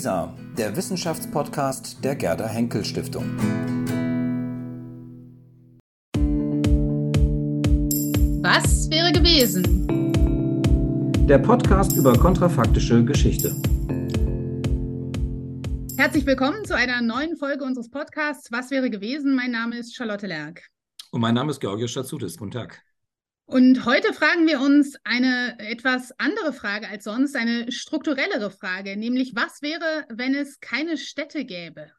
WISA, der Wissenschaftspodcast der Gerda Henkel Stiftung. Was wäre gewesen? Der Podcast über kontrafaktische Geschichte. Herzlich willkommen zu einer neuen Folge unseres Podcasts Was wäre gewesen? Mein Name ist Charlotte Lerck. Und mein Name ist Georgios Schatzutis. Guten Tag. Und heute fragen wir uns eine etwas andere Frage als sonst, eine strukturellere Frage, nämlich was wäre, wenn es keine Städte gäbe?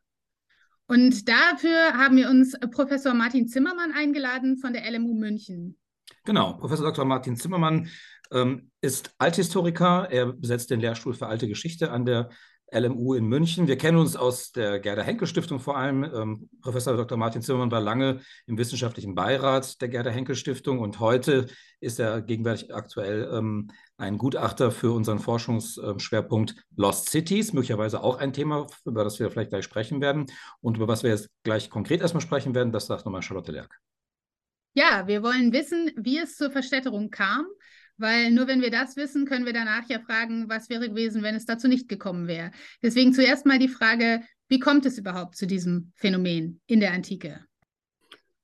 Und dafür haben wir uns Professor Martin Zimmermann eingeladen von der LMU München. Genau, Professor Dr. Martin Zimmermann ähm, ist Althistoriker. Er besetzt den Lehrstuhl für alte Geschichte an der LMU in München. Wir kennen uns aus der Gerda Henkel Stiftung vor allem. Ähm, Professor Dr. Martin Zimmermann war lange im wissenschaftlichen Beirat der Gerda Henkel Stiftung und heute ist er gegenwärtig aktuell ähm, ein Gutachter für unseren Forschungsschwerpunkt Lost Cities, möglicherweise auch ein Thema, über das wir vielleicht gleich sprechen werden. Und über was wir jetzt gleich konkret erstmal sprechen werden, das sagt nochmal Charlotte Lerck. Ja, wir wollen wissen, wie es zur Verstädterung kam, weil nur wenn wir das wissen, können wir danach ja fragen, was wäre gewesen, wenn es dazu nicht gekommen wäre. Deswegen zuerst mal die Frage, wie kommt es überhaupt zu diesem Phänomen in der Antike?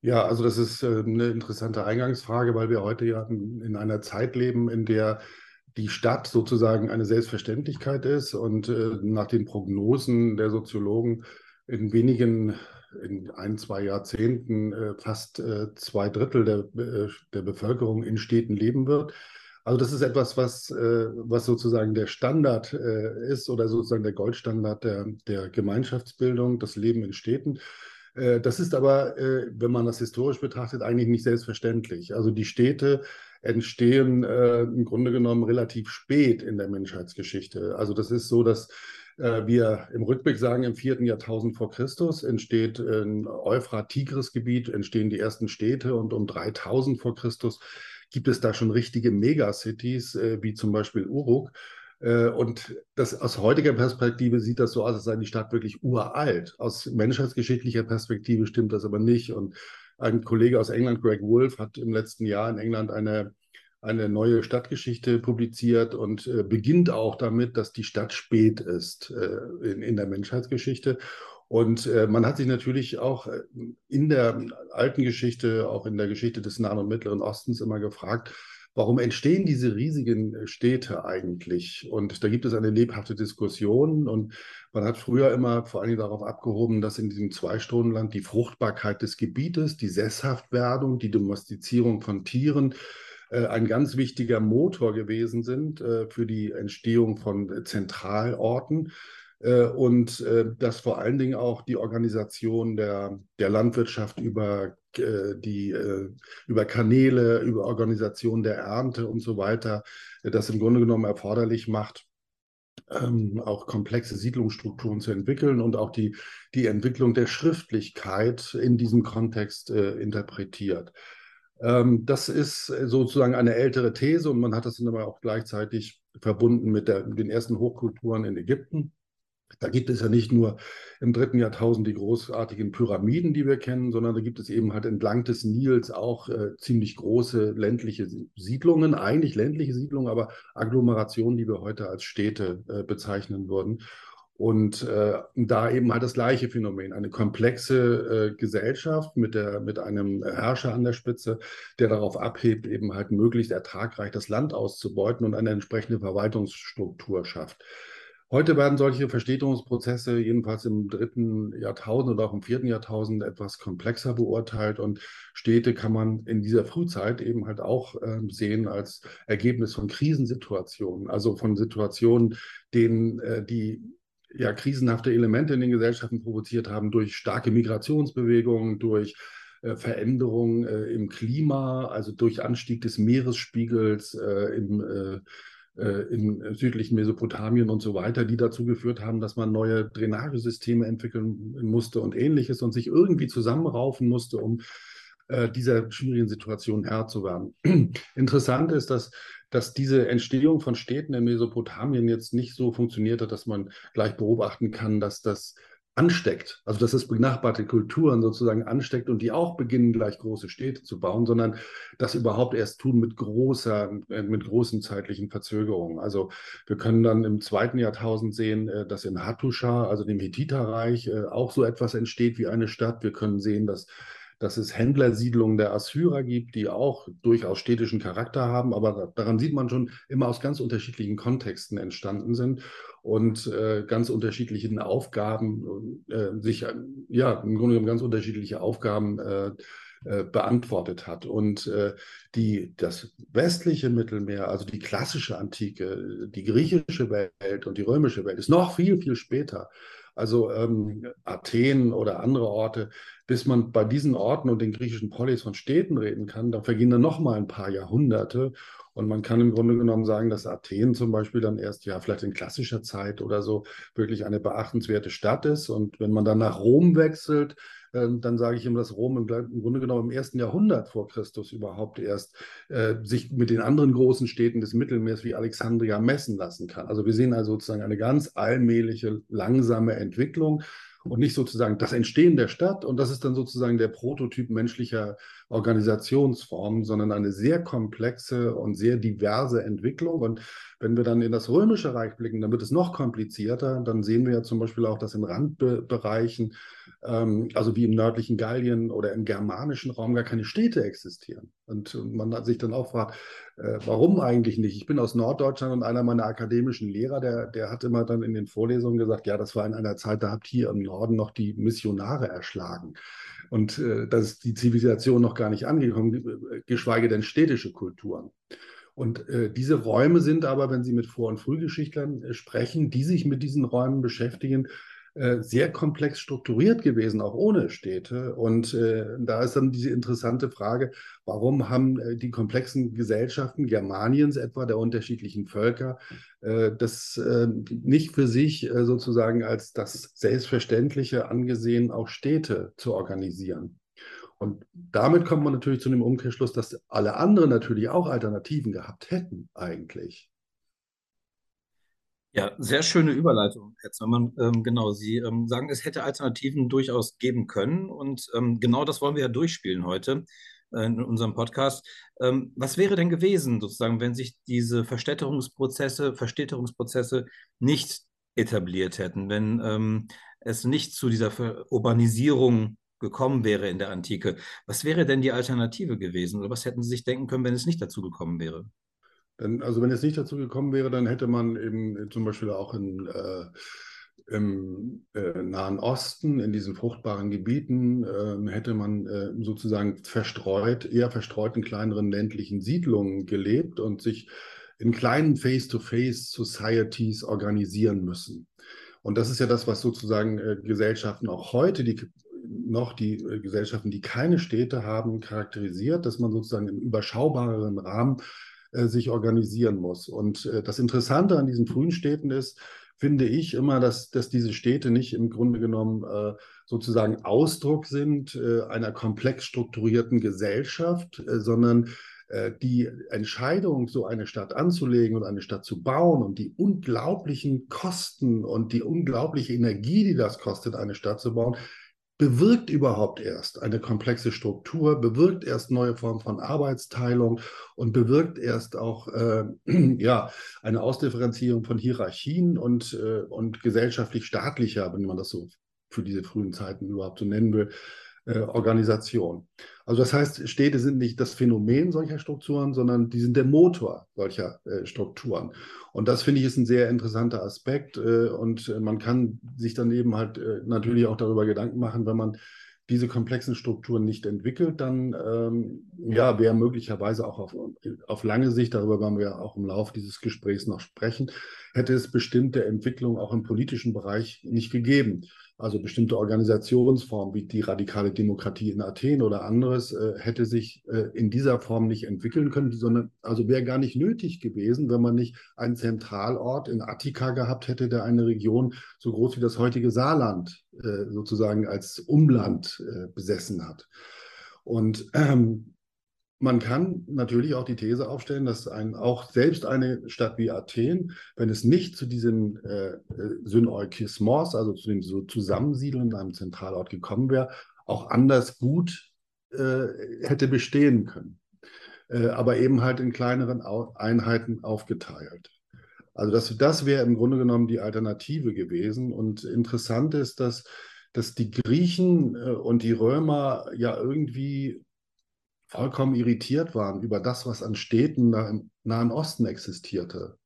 Ja, also das ist äh, eine interessante Eingangsfrage, weil wir heute ja in einer Zeit leben, in der die Stadt sozusagen eine Selbstverständlichkeit ist und äh, nach den Prognosen der Soziologen in wenigen, in ein, zwei Jahrzehnten äh, fast zwei Drittel der, der Bevölkerung in Städten leben wird. Also das ist etwas, was, äh, was sozusagen der Standard äh, ist oder sozusagen der Goldstandard der, der Gemeinschaftsbildung, das Leben in Städten. Äh, das ist aber, äh, wenn man das historisch betrachtet, eigentlich nicht selbstverständlich. Also die Städte entstehen äh, im Grunde genommen relativ spät in der Menschheitsgeschichte. Also das ist so, dass wir im Rückblick sagen, im vierten Jahrtausend vor Christus entsteht ein Euphrat-Tigris-Gebiet, entstehen die ersten Städte und um 3000 vor Christus gibt es da schon richtige Megacities, äh, wie zum Beispiel Uruk. Äh, und das, aus heutiger Perspektive sieht das so aus, als sei die Stadt wirklich uralt. Aus menschheitsgeschichtlicher Perspektive stimmt das aber nicht. Und ein Kollege aus England, Greg Wolf, hat im letzten Jahr in England eine, eine neue Stadtgeschichte publiziert und äh, beginnt auch damit, dass die Stadt spät ist äh, in, in der Menschheitsgeschichte. Und äh, man hat sich natürlich auch äh, in der alten Geschichte, auch in der Geschichte des Nahen und Mittleren Ostens immer gefragt, warum entstehen diese riesigen äh, Städte eigentlich? Und da gibt es eine lebhafte Diskussion. Und man hat früher immer vor allem darauf abgehoben, dass in diesem Zweistundenland die Fruchtbarkeit des Gebietes, die Sesshaftwerdung, die Domestizierung von Tieren, äh, ein ganz wichtiger Motor gewesen sind für die Entstehung von Zentralorten. Äh, und äh, dass vor allen Dingen auch die Organisation der, der Landwirtschaft über äh, die über Kanäle, über Organisation der Ernte und so weiter, das im Grunde genommen erforderlich macht, ähm, auch komplexe Siedlungsstrukturen zu entwickeln und auch die, die Entwicklung der Schriftlichkeit in diesem Kontext interpretiert. Ähm, das ist sozusagen eine ältere These und man hat das dann aber auch gleichzeitig verbunden mit, der, mit den ersten Hochkulturen in Ägypten da gibt es ja nicht nur im dritten Jahrtausend die großartigen Pyramiden, die wir kennen, sondern da gibt es eben halt entlang des Nils auch äh, ziemlich große ländliche Siedlungen, eigentlich ländliche Siedlungen, aber Agglomerationen, die wir heute als Städte äh, bezeichnen würden. Und äh, da eben halt das gleiche Phänomen, eine komplexe äh, Gesellschaft mit, der, mit einem Herrscher an der Spitze, der darauf abhebt, eben halt möglichst ertragreich das Land auszubeuten und eine entsprechende Verwaltungsstruktur schafft. Heute werden solche Verstädterungsprozesse jedenfalls im dritten Jahrtausend oder auch im vierten Jahrtausend etwas komplexer beurteilt und Städte kann man in dieser Frühzeit eben halt auch äh, sehen als Ergebnis von Krisensituationen, also von Situationen, denen äh, die ja krisenhafte Elemente in den Gesellschaften provoziert haben durch starke Migrationsbewegungen, durch äh, Veränderungen äh, im Klima, also durch Anstieg des Meeresspiegels äh, im äh, äh, im südlichen Mesopotamien und so weiter, die dazu geführt haben, dass man neue Drainagesysteme entwickeln musste und ähnliches und sich irgendwie zusammenraufen musste, um äh, dieser schwierigen Situation Herr zu werden. Interessant ist, dass, dass diese Entstehung von Städten in Mesopotamien jetzt nicht so funktioniert hat, dass man gleich beobachten kann, dass das ansteckt. Also dass es benachbarte Kulturen sozusagen ansteckt und die auch beginnen, gleich große Städte zu bauen, sondern das überhaupt erst tun mit großer, äh, mit großen zeitlichen Verzögerungen. Also wir können dann im zweiten Jahrtausend sehen, äh, dass in Hattusha, also dem Hethiterreich, äh, auch so etwas entsteht wie eine Stadt. Wir können sehen, dass dass es Händlersiedlungen der Assyrer gibt, die auch durchaus städtischen Charakter haben, aber daran sieht man schon immer aus ganz unterschiedlichen Kontexten entstanden sind und äh, ganz unterschiedlichen Aufgaben äh, sich, ja, im Grunde genommen ganz unterschiedliche Aufgaben äh, äh beantwortet hat. Und äh, die, das westliche Mittelmeer, also die klassische Antike, die griechische Welt und die römische Welt, ist noch viel, viel später. Also ähm, Athen oder andere Orte, bis man bei diesen Orten und den griechischen Polis von Städten reden kann, da vergehen dann noch mal ein paar Jahrhunderte. Und man kann im Grunde genommen sagen, dass Athen zum Beispiel dann erst, ja, vielleicht in klassischer Zeit oder so, wirklich eine beachtenswerte Stadt ist. Und wenn man dann nach Rom wechselt, dann sage ich immer, dass Rom im, im, Grunde genommen im ersten Jahrhundert vor Christus überhaupt erst äh, sich mit den anderen großen Städten des Mittelmeers wie Alexandria messen lassen kann. Also wir sehen also sozusagen eine ganz allmähliche, langsame Entwicklung und nicht sozusagen das Entstehen der Stadt und das ist dann sozusagen der Prototyp menschlicher Organisationsformen, sondern eine sehr komplexe und sehr diverse Entwicklung. Und wenn wir dann in das Römische Reich blicken, dann wird es noch komplizierter. Dann sehen wir ja zum Beispiel auch, dass in Randbereichen ähm, also wie im nördlichen Gallien oder im germanischen Raum gar keine Städte existieren. Und, und man hat sich dann auch gefragt, äh, warum eigentlich nicht? Ich bin aus Norddeutschland und einer meiner akademischen Lehrer, der, der hat immer dann in den Vorlesungen gesagt, ja, das war in einer Zeit, da habt ihr im Norden noch die Missionare erschlagen. Und äh, da ist die Zivilisation noch gar nicht angekommen, geschweige denn städtische Kulturen. Und äh, diese Räume sind aber, wenn Sie mit Vor- und Frühgeschichtlern äh, sprechen, die sich mit diesen Räumen beschäftigen, äh, sehr komplex strukturiert gewesen, auch ohne Städte. Und äh, da ist dann diese interessante Frage, warum haben äh, die komplexen Gesellschaften Germaniens etwa der unterschiedlichen Völker äh, das äh, nicht für sich sozusagen als das Selbstverständliche angesehen, auch Städte zu organisieren. Und damit kommt man natürlich zu dem Umkehrschluss, dass alle anderen natürlich auch Alternativen gehabt hätten eigentlich. Ja, sehr schöne Überleitung, Herr Zimmermann. Ähm, genau, Sie ähm, sagen, es hätte Alternativen durchaus geben können. Und ähm, genau das wollen wir ja durchspielen heute äh, in unserem Podcast. Ähm, was wäre denn gewesen, sozusagen, wenn sich diese Verstädterungsprozesse, Verstädterungsprozesse nicht etabliert hätten, wenn ähm, es nicht zu dieser Urbanisierung gekommen wäre in der Antike? Was wäre denn die Alternative gewesen? Oder was hätten Sie sich denken können, wenn es nicht dazu gekommen wäre? Denn, also wenn es nicht dazu gekommen wäre, dann hätte man eben zum Beispiel auch in, äh, im äh, Nahen Osten, in diesen fruchtbaren Gebieten, äh, hätte man äh, sozusagen verstreut, eher verstreut in kleineren ländlichen Siedlungen gelebt und sich in kleinen Face-to-Face-Societies organisieren müssen. Und das ist ja das, was sozusagen äh, Gesellschaften auch heute, die noch die äh, Gesellschaften, die keine Städte haben, charakterisiert, dass man sozusagen im überschaubareren Rahmen äh, sich organisieren muss. Und äh, das Interessante an diesen frühen Städten ist, finde ich immer, dass, dass diese Städte nicht im Grunde genommen äh, sozusagen Ausdruck sind äh, einer komplex strukturierten Gesellschaft, äh, sondern äh, die Entscheidung, so eine Stadt anzulegen und eine Stadt zu bauen und die unglaublichen Kosten und die unglaubliche Energie, die das kostet, eine Stadt zu bauen, bewirkt überhaupt erst eine komplexe Struktur, bewirkt erst neue Formen von Arbeitsteilung und bewirkt erst auch äh, ja, eine Ausdifferenzierung von Hierarchien und, äh, und gesellschaftlich-staatlicher, wenn man das so für diese frühen Zeiten überhaupt so nennen will, äh, Organisation. Also das heißt, Städte sind nicht das Phänomen solcher Strukturen, sondern die sind der Motor solcher äh, Strukturen. Und das finde ich ist ein sehr interessanter Aspekt. Äh, und man kann sich dann eben halt natürlich auch darüber Gedanken machen, wenn man diese komplexen Strukturen nicht entwickelt, dann ähm, ja, wäre möglicherweise auch auf, auf lange Sicht, darüber werden wir auch im Laufe dieses Gesprächs noch sprechen, hätte es bestimmte Entwicklungen auch im politischen Bereich nicht gegeben. Also bestimmte Organisationsformen wie die radikale Demokratie in Athen oder anderes äh, hätte sich äh, in dieser Form nicht entwickeln können, sondern also wäre gar nicht nötig gewesen, wenn man nicht einen Zentralort in Attika gehabt hätte, der eine Region so groß wie das heutige Saarland äh, sozusagen als Umland äh, besessen hat. Und ähm, man kann natürlich auch die These aufstellen, dass ein, auch selbst eine Stadt wie Athen, wenn es nicht zu diesem äh, äh Syneukismos, also zu dem so Zusammensiedeln in einem Zentralort gekommen wäre, auch anders gut äh, hätte bestehen können. Äh, aber eben halt in kleineren Einheiten aufgeteilt. Also das, das wäre im Grunde genommen die Alternative gewesen. Und interessant ist, dass, dass die Griechen äh, und die Römer ja irgendwie vollkommen irritiert waren über das, was an Städten im Nahen Osten existierte.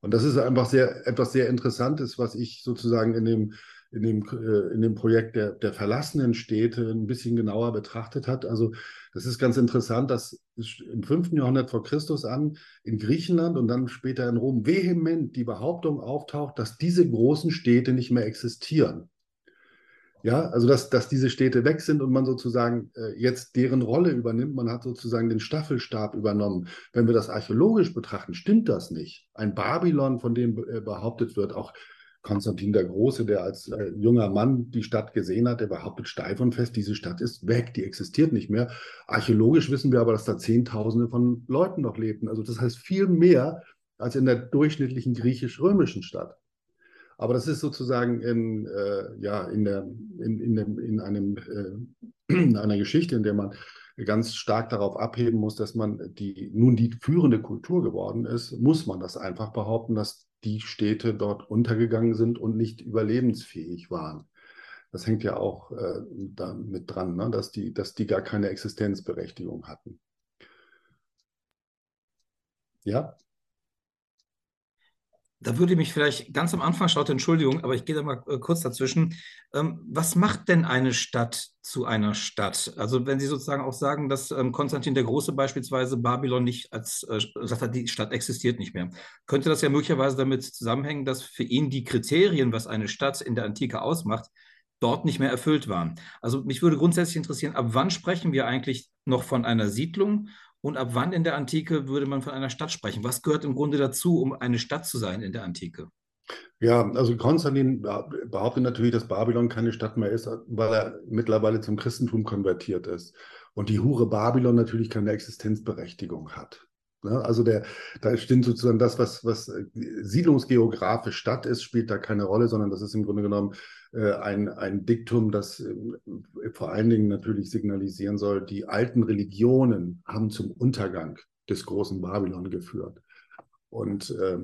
Und das ist einfach sehr, etwas sehr Interessantes, was ich sozusagen in dem, in dem, äh, in dem Projekt der, der verlassenen Städte ein bisschen genauer betrachtet hat. Also das ist ganz interessant, dass im 5. Jahrhundert vor Christus an in Griechenland und dann später in Rom vehement die Behauptung auftaucht, dass diese großen Städte nicht mehr existieren. Ja, also dass, dass diese Städte weg sind und man sozusagen äh, jetzt deren Rolle übernimmt. Man hat sozusagen den Staffelstab übernommen. Wenn wir das archäologisch betrachten, stimmt das nicht. Ein Babylon, von dem äh, behauptet wird, auch Konstantin der Große, der als äh, junger Mann die Stadt gesehen hat, der behauptet steif und fest, diese Stadt ist weg, die existiert nicht mehr. Archäologisch wissen wir aber, dass da Zehntausende von Leuten noch lebten. Also das heißt viel mehr als in der durchschnittlichen griechisch-römischen Stadt. Aber das ist sozusagen in, äh, ja, in, der, in, in, dem, in, einem, äh, in einer Geschichte, in der man ganz stark darauf abheben muss, dass man die nun die führende Kultur geworden ist, muss man das einfach behaupten, dass die Städte dort untergegangen sind und nicht überlebensfähig waren. Das hängt ja auch äh, da mit dran, ne? dass, die, dass die gar keine Existenzberechtigung hatten. Ja? Da würde mich vielleicht ganz am Anfang, schaut Entschuldigung, aber ich gehe da mal äh, kurz dazwischen. Ähm, was macht denn eine Stadt zu einer Stadt? Also wenn Sie sozusagen auch sagen, dass ähm, Konstantin der Große beispielsweise Babylon nicht als äh, sagt hat, die Stadt existiert nicht mehr, könnte das ja möglicherweise damit zusammenhängen, dass für ihn die Kriterien, was eine Stadt in der Antike ausmacht, dort nicht mehr erfüllt waren. Also mich würde grundsätzlich interessieren, ab wann sprechen wir eigentlich noch von einer Siedlung und ab wann in der Antike würde man von einer Stadt sprechen? Was gehört im Grunde dazu, um eine Stadt zu sein in der Antike? Ja, also Konstantin behauptet natürlich, dass Babylon keine Stadt mehr ist, weil er mittlerweile zum Christentum konvertiert ist. Und die Hure Babylon natürlich keine Existenzberechtigung hat. Ne? Also der, da stimmt sozusagen das, was, was siedlungsgeografisch Stadt ist, spielt da keine Rolle, sondern das ist im Grunde genommen äh, ein, ein Diktum, das äh, vor allen Dingen natürlich signalisieren soll, die alten Religionen haben zum Untergang des großen Babylon geführt. Und, äh,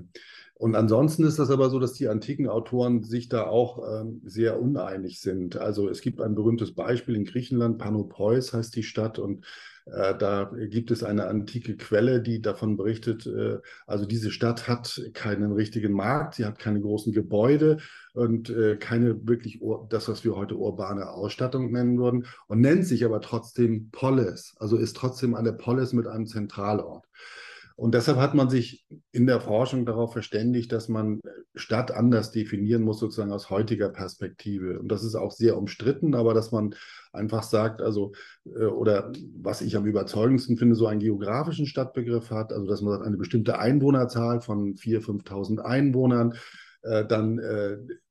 und ansonsten ist das aber so, dass die antiken Autoren sich da auch ähm, sehr uneinig sind. Also es gibt ein berühmtes Beispiel in Griechenland, Panopois heißt die Stadt, und äh, da gibt es eine antike Quelle, die davon berichtet, äh, also diese Stadt hat keinen richtigen Markt, sie hat keine großen Gebäude und äh, keine wirklich das, was wir heute urbane Ausstattung nennen würden und nennt sich aber trotzdem Polis, also ist trotzdem eine Polis mit einem Zentralort. Und deshalb hat man sich in der Forschung darauf verständigt, dass man Stadt anders definieren muss, sozusagen aus heutiger Perspektive. Und das ist auch sehr umstritten, aber dass man einfach sagt, also, äh, oder was ich am überzeugendsten finde, so einen geografischen Stadtbegriff hat, also dass man sagt, eine bestimmte Einwohnerzahl von 4.000, 5.000 Einwohnern, äh, dann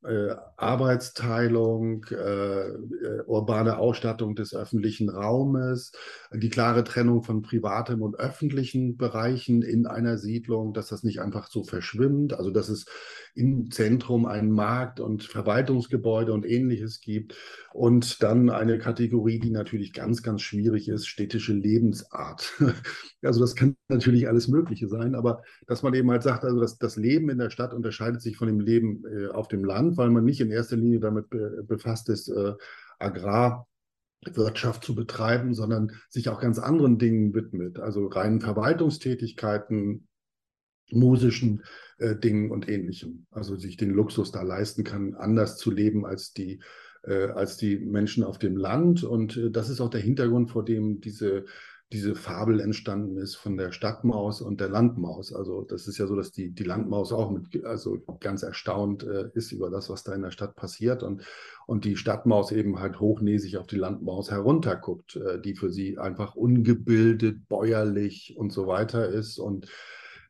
äh, Arbeitsteilung, äh, äh, urbane Ausstattung des öffentlichen Raumes, die klare Trennung von privatem und öffentlichen Bereichen in einer Siedlung, dass das nicht einfach so verschwimmt, also dass es im Zentrum einen Markt und Verwaltungsgebäude und ähnliches gibt und dann eine Kategorie, die natürlich ganz, ganz schwierig ist, städtische Lebensart. Also das kann natürlich alles Mögliche sein, aber dass man eben halt sagt, also dass das Leben in der Stadt unterscheidet sich von dem Leben äh, auf dem Land, weil man nicht in erster Linie damit be befasst ist, äh, Agrarwirtschaft zu betreiben, sondern sich auch ganz anderen Dingen widmet, also reinen Verwaltungstätigkeiten, musischen äh, Dingen und ähnlichem. Also sich den Luxus da leisten kann, anders zu leben als die, äh, als die Menschen auf dem Land. Und äh, das ist auch der Hintergrund, vor dem diese, diese Fabel entstanden ist von der Stadtmaus und der Landmaus. Also das ist ja so, dass die, die Landmaus auch mit, also ganz erstaunt äh, ist über das, was da in der Stadt passiert und, und die Stadtmaus eben halt hochnäsig auf die Landmaus herunterguckt, äh, die für sie einfach ungebildet, bäuerlich und so weiter ist und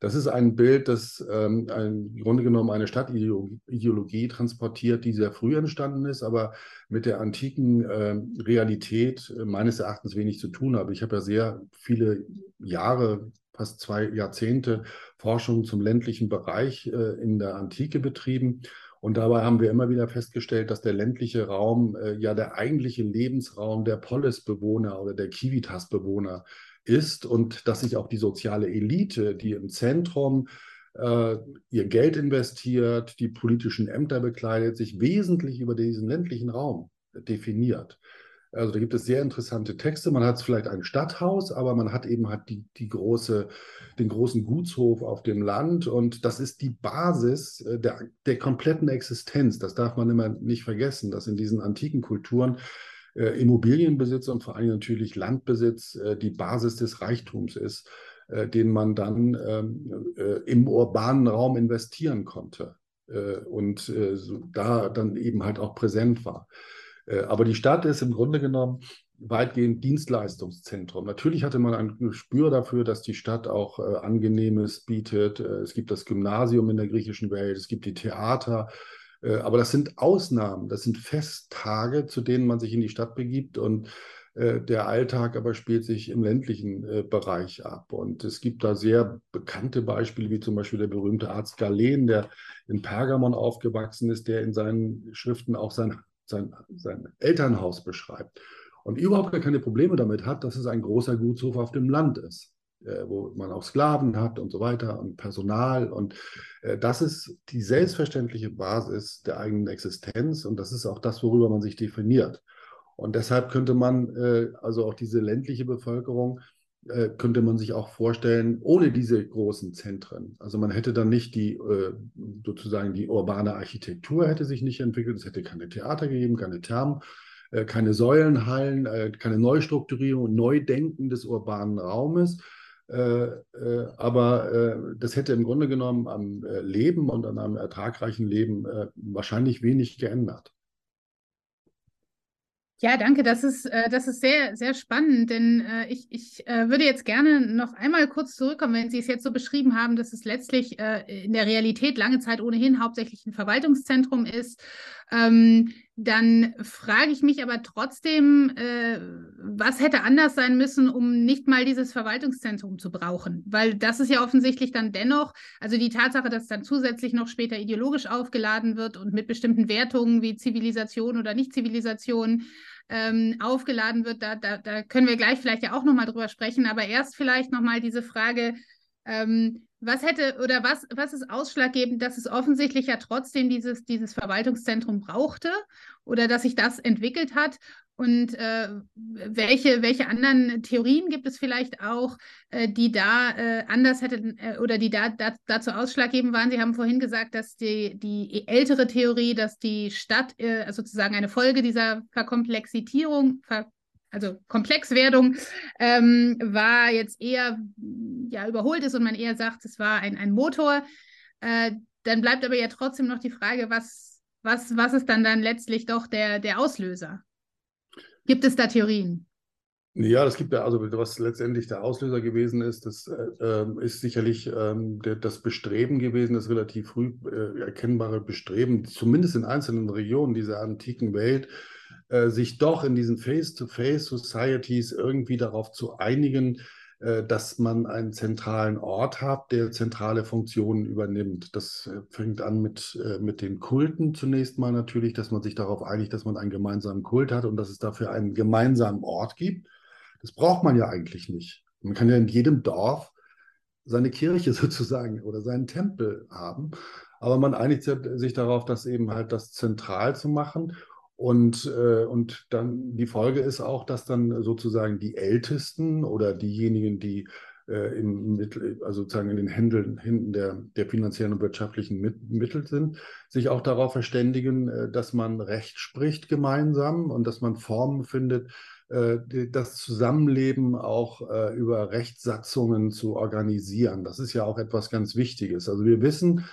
Das ist ein Bild, das ähm, im Grunde genommen eine Stadtideologie transportiert, die sehr früh entstanden ist, aber mit der antiken äh, Realität meines Erachtens wenig zu tun hat. Ich habe ja sehr viele Jahre, fast zwei Jahrzehnte Forschung zum ländlichen Bereich äh, in der Antike betrieben. Und dabei haben wir immer wieder festgestellt, dass der ländliche Raum äh, ja der eigentliche Lebensraum der Polisbewohner oder der Civitas-Bewohner ist und dass sich auch die soziale Elite, die im Zentrum äh, ihr Geld investiert, die politischen Ämter bekleidet, sich wesentlich über diesen ländlichen Raum definiert. Also da gibt es sehr interessante Texte. Man hat vielleicht ein Stadthaus, aber man hat eben halt die, die große, den großen Gutshof auf dem Land und das ist die Basis äh, der, der kompletten Existenz. Das darf man immer nicht vergessen, dass in diesen antiken Kulturen äh, Immobilienbesitz und vor allem natürlich Landbesitz äh, die Basis des Reichtums ist, äh, den man dann ähm, äh, im urbanen Raum investieren konnte äh, und äh, so, da dann eben halt auch präsent war. aber die Stadt ist im Grunde genommen weitgehend Dienstleistungszentrum. Natürlich hatte man ein Gespür dafür, dass die Stadt auch äh, Angenehmes bietet. es gibt das Gymnasium in der griechischen Welt, es gibt die Theater, aber das sind Ausnahmen, das sind Festtage, zu denen man sich in die Stadt begibt und äh, der Alltag aber spielt sich im ländlichen äh, Bereich ab. Und es gibt da sehr bekannte Beispiele, wie zum Beispiel der berühmte Arzt Galen, der in Pergamon aufgewachsen ist, der in seinen Schriften auch sein, sein, sein Elternhaus beschreibt und überhaupt gar keine Probleme damit hat, dass es ein großer Gutshof auf dem Land ist äh, wo man auch Sklaven hat und so weiter und Personal. Und äh, das ist die selbstverständliche Basis der eigenen Existenz und das ist auch das, worüber man sich definiert. Und deshalb könnte man äh, also auch diese ländliche Bevölkerung äh, könnte man sich auch vorstellen, ohne diese großen Zentren. Also man hätte dann nicht die, äh, sozusagen die urbane Architektur hätte sich nicht entwickelt, es hätte keine Theater gegeben, keine Thermen, äh, keine Säulenhallen, keine Neustrukturierung, Neudenken des urbanen Raumes, äh, äh, aber äh, das hätte im Grunde genommen am Leben und an einem ertragreichen Leben wahrscheinlich wenig geändert. Ja, danke. Das ist, äh, das ist sehr, sehr spannend, denn äh, ich, ich äh, würde jetzt gerne noch einmal kurz zurückkommen, wenn Sie es jetzt so beschrieben haben, dass es letztlich in der Realität lange Zeit ohnehin hauptsächlich ein Verwaltungszentrum ist. Ähm, dann frage ich mich aber trotzdem, äh, was hätte anders sein müssen, um nicht mal dieses Verwaltungszentrum zu brauchen? Weil das ist ja offensichtlich dann dennoch, also die Tatsache, dass dann zusätzlich noch später ideologisch aufgeladen wird und mit bestimmten Wertungen wie Zivilisation oder Nicht-Zivilisation ähm, aufgeladen wird, da, da, da können wir gleich vielleicht ja auch nochmal drüber sprechen, aber erst vielleicht nochmal diese Frage, ähm, was hätte oder was, was ist ausschlaggebend, dass es offensichtlich ja trotzdem dieses, dieses Verwaltungszentrum brauchte oder dass sich das entwickelt hat? Und äh, welche, welche anderen Theorien gibt es vielleicht auch, äh, die da äh, anders hätten äh, oder die da, da, dazu ausschlaggebend waren? Sie haben vorhin gesagt, dass die, die ältere Theorie, dass die Stadt äh, sozusagen eine Folge dieser Verkomplexitierung, Ver also Komplexwerdung, ähm, war jetzt eher ja, überholt ist und man eher sagt, es war ein, ein Motor. Äh, dann bleibt aber ja trotzdem noch die Frage, was, was, was ist dann dann letztlich doch der, der Auslöser? Gibt es da Theorien? Ja, das gibt ja, also was letztendlich der Auslöser gewesen ist, das äh, ähm, ist sicherlich ähm, der, das Bestreben gewesen, das relativ früh äh, erkennbare Bestreben, zumindest in einzelnen Regionen dieser antiken Welt, äh, sich doch in diesen Face-to-Face-Societies irgendwie darauf zu einigen, äh, dass man einen zentralen Ort hat, der zentrale Funktionen übernimmt. Das äh, fängt an mit, mit den Kulten zunächst mal natürlich, dass man sich darauf einigt, dass man einen gemeinsamen Kult hat und dass es dafür einen gemeinsamen Ort gibt. Das braucht man ja eigentlich nicht. Man kann ja in jedem Dorf seine Kirche sozusagen oder seinen Tempel haben. Aber man einigt sich darauf, das eben halt das zentral zu machen und, äh, und dann die Folge ist auch, dass dann sozusagen die Ältesten oder diejenigen, die äh, im Mittel, also sozusagen in den Händen, Händen der, der finanziellen und wirtschaftlichen Mittel sind, sich auch darauf verständigen, äh, dass man Recht spricht gemeinsam und dass man Formen findet, äh, das Zusammenleben auch äh, über Rechtssatzungen zu organisieren. Das ist ja auch etwas ganz Wichtiges. Also wir wissen,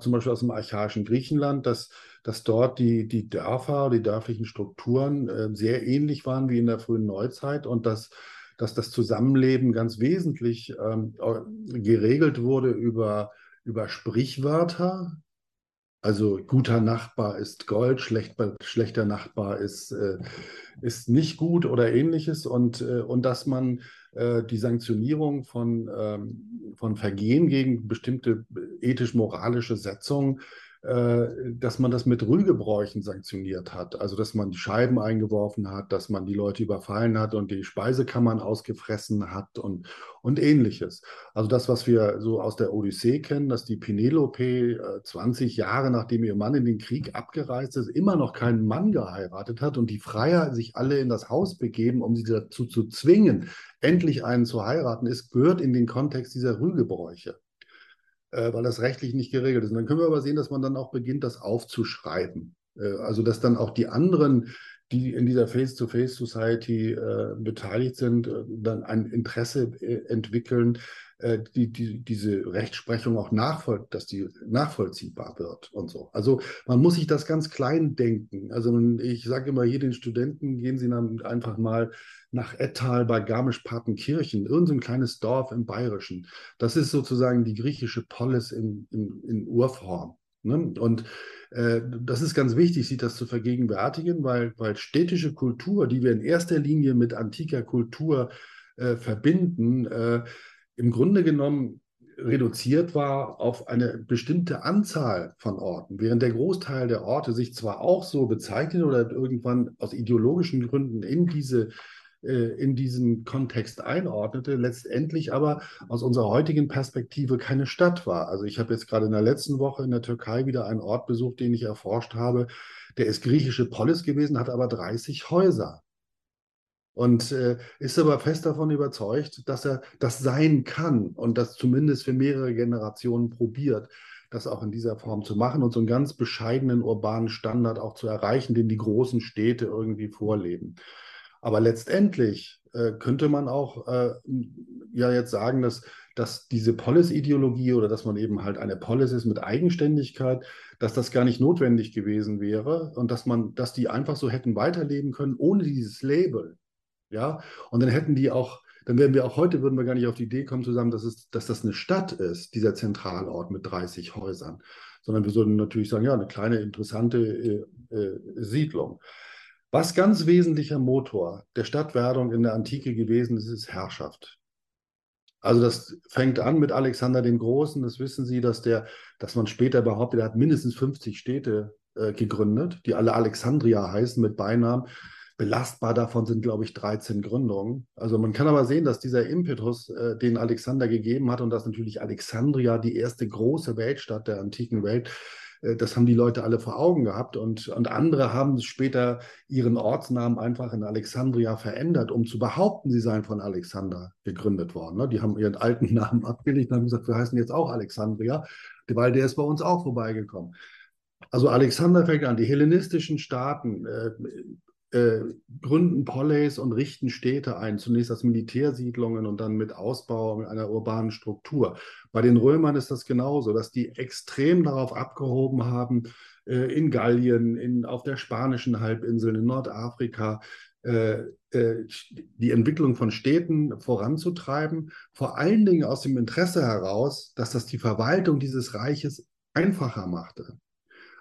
zum Beispiel aus dem archaischen Griechenland, dass, dass dort die, die Dörfer, die dörflichen Strukturen äh, sehr ähnlich waren wie in der frühen Neuzeit und dass dass das Zusammenleben ganz wesentlich ähm, geregelt wurde über, über Sprichwörter. Also guter Nachbar ist Gold, schlecht, schlechter Nachbar ist, äh, ist nicht gut oder ähnliches. Und, äh, und dass man äh, die Sanktionierung von, ähm, von Vergehen gegen bestimmte ethisch-moralische Setzungen äh, dass man das mit Rühgebräuchen sanktioniert hat. Also, dass man die Scheiben eingeworfen hat, dass man die Leute überfallen hat und die Speisekammern ausgefressen hat und, und ähnliches. Also, das, was wir so aus der Odyssee kennen, dass die Penelope 20 äh, Jahre nachdem ihr Mann in den Krieg abgereist ist, immer noch keinen Mann geheiratet hat und die Freier sich alle in das Haus begeben, um sie dazu zu zwingen, endlich einen zu heiraten, ist, gehört in den Kontext dieser Rühgebräuche äh, weil das rechtlich nicht geregelt ist. Und dann können wir aber sehen, dass man dann auch beginnt, das aufzuschreiben. Äh, also dass dann auch die anderen, die in dieser Face-to-Face-Society äh, beteiligt sind, äh, dann ein Interesse äh, entwickeln, äh, die, die, diese Rechtsprechung auch nachvoll dass die nachvollziehbar wird und so. Also man muss sich das ganz klein denken. Also ich sage immer hier den Studenten, gehen Sie dann einfach mal nach Ettal bei Garmisch-Partenkirchen, irgendein kleines Dorf im Bayerischen. Das ist sozusagen die griechische Polis in, in, in Urform. Ne? Und äh, das ist ganz wichtig, sich das zu vergegenwärtigen, weil, weil städtische Kultur, die wir in erster Linie mit antiker Kultur äh, verbinden, äh, im Grunde genommen reduziert war auf eine bestimmte Anzahl von Orten, während der Großteil der Orte sich zwar auch so bezeichnet oder irgendwann aus ideologischen Gründen in diese äh, in diesen Kontext einordnete, letztendlich aber aus unserer heutigen Perspektive keine Stadt war. Also ich habe jetzt gerade in der letzten Woche in der Türkei wieder einen Ort besucht, den ich erforscht habe. Der ist griechische Polis gewesen, hat aber 30 Häuser. Und äh, ist aber fest davon überzeugt, dass er das sein kann und das zumindest für mehrere Generationen probiert das auch in dieser Form zu machen und so einen ganz bescheidenen urbanen Standard auch zu erreichen, den die großen Städte irgendwie vorleben. Aber letztendlich äh, könnte man auch äh, ja jetzt sagen, dass, dass diese Polis-Ideologie oder dass man eben halt eine Polis ist mit Eigenständigkeit, dass das gar nicht notwendig gewesen wäre und dass man, dass die einfach so hätten weiterleben können ohne dieses Label. Ja, und dann hätten die auch, dann wären wir auch heute, würden wir gar nicht auf die Idee kommen zu sagen, dass, es, dass das eine Stadt ist, dieser Zentralort mit 30 Häusern, sondern wir würden natürlich sagen, ja, eine kleine, interessante äh, äh, Siedlung. Was ganz wesentlicher Motor der Stadtwerdung in der Antike gewesen ist, ist Herrschaft. Also das fängt an mit Alexander dem Großen, das wissen Sie, dass, der, dass man später behauptet, er hat mindestens 50 Städte äh, gegründet, die alle Alexandria heißen mit Beinamen. Belastbar davon sind, glaube ich, 13 Gründungen. Also man kann aber sehen, dass dieser Impetus, äh, den Alexander gegeben hat und dass natürlich Alexandria die erste große Weltstadt der antiken Welt äh, das haben die Leute alle vor Augen gehabt und, und andere haben später ihren Ortsnamen einfach in Alexandria verändert, um zu behaupten, sie seien von Alexander gegründet worden. Ne? Die haben ihren alten Namen abgelegt und haben gesagt, wir heißen jetzt auch Alexandria, weil der ist bei uns auch vorbeigekommen. Also Alexander fängt an, die hellenistischen Staaten, äh, äh, gründen Poleis und richten Städte ein, zunächst als Militärsiedlungen und dann mit Ausbau einer urbanen Struktur. Bei den Römern ist das genauso, dass die extrem darauf abgehoben haben, äh, in Gallien, in, auf der spanischen Halbinsel, in Nordafrika, äh, äh, die Entwicklung von Städten voranzutreiben, vor allen Dingen aus dem Interesse heraus, dass das die Verwaltung dieses Reiches einfacher machte.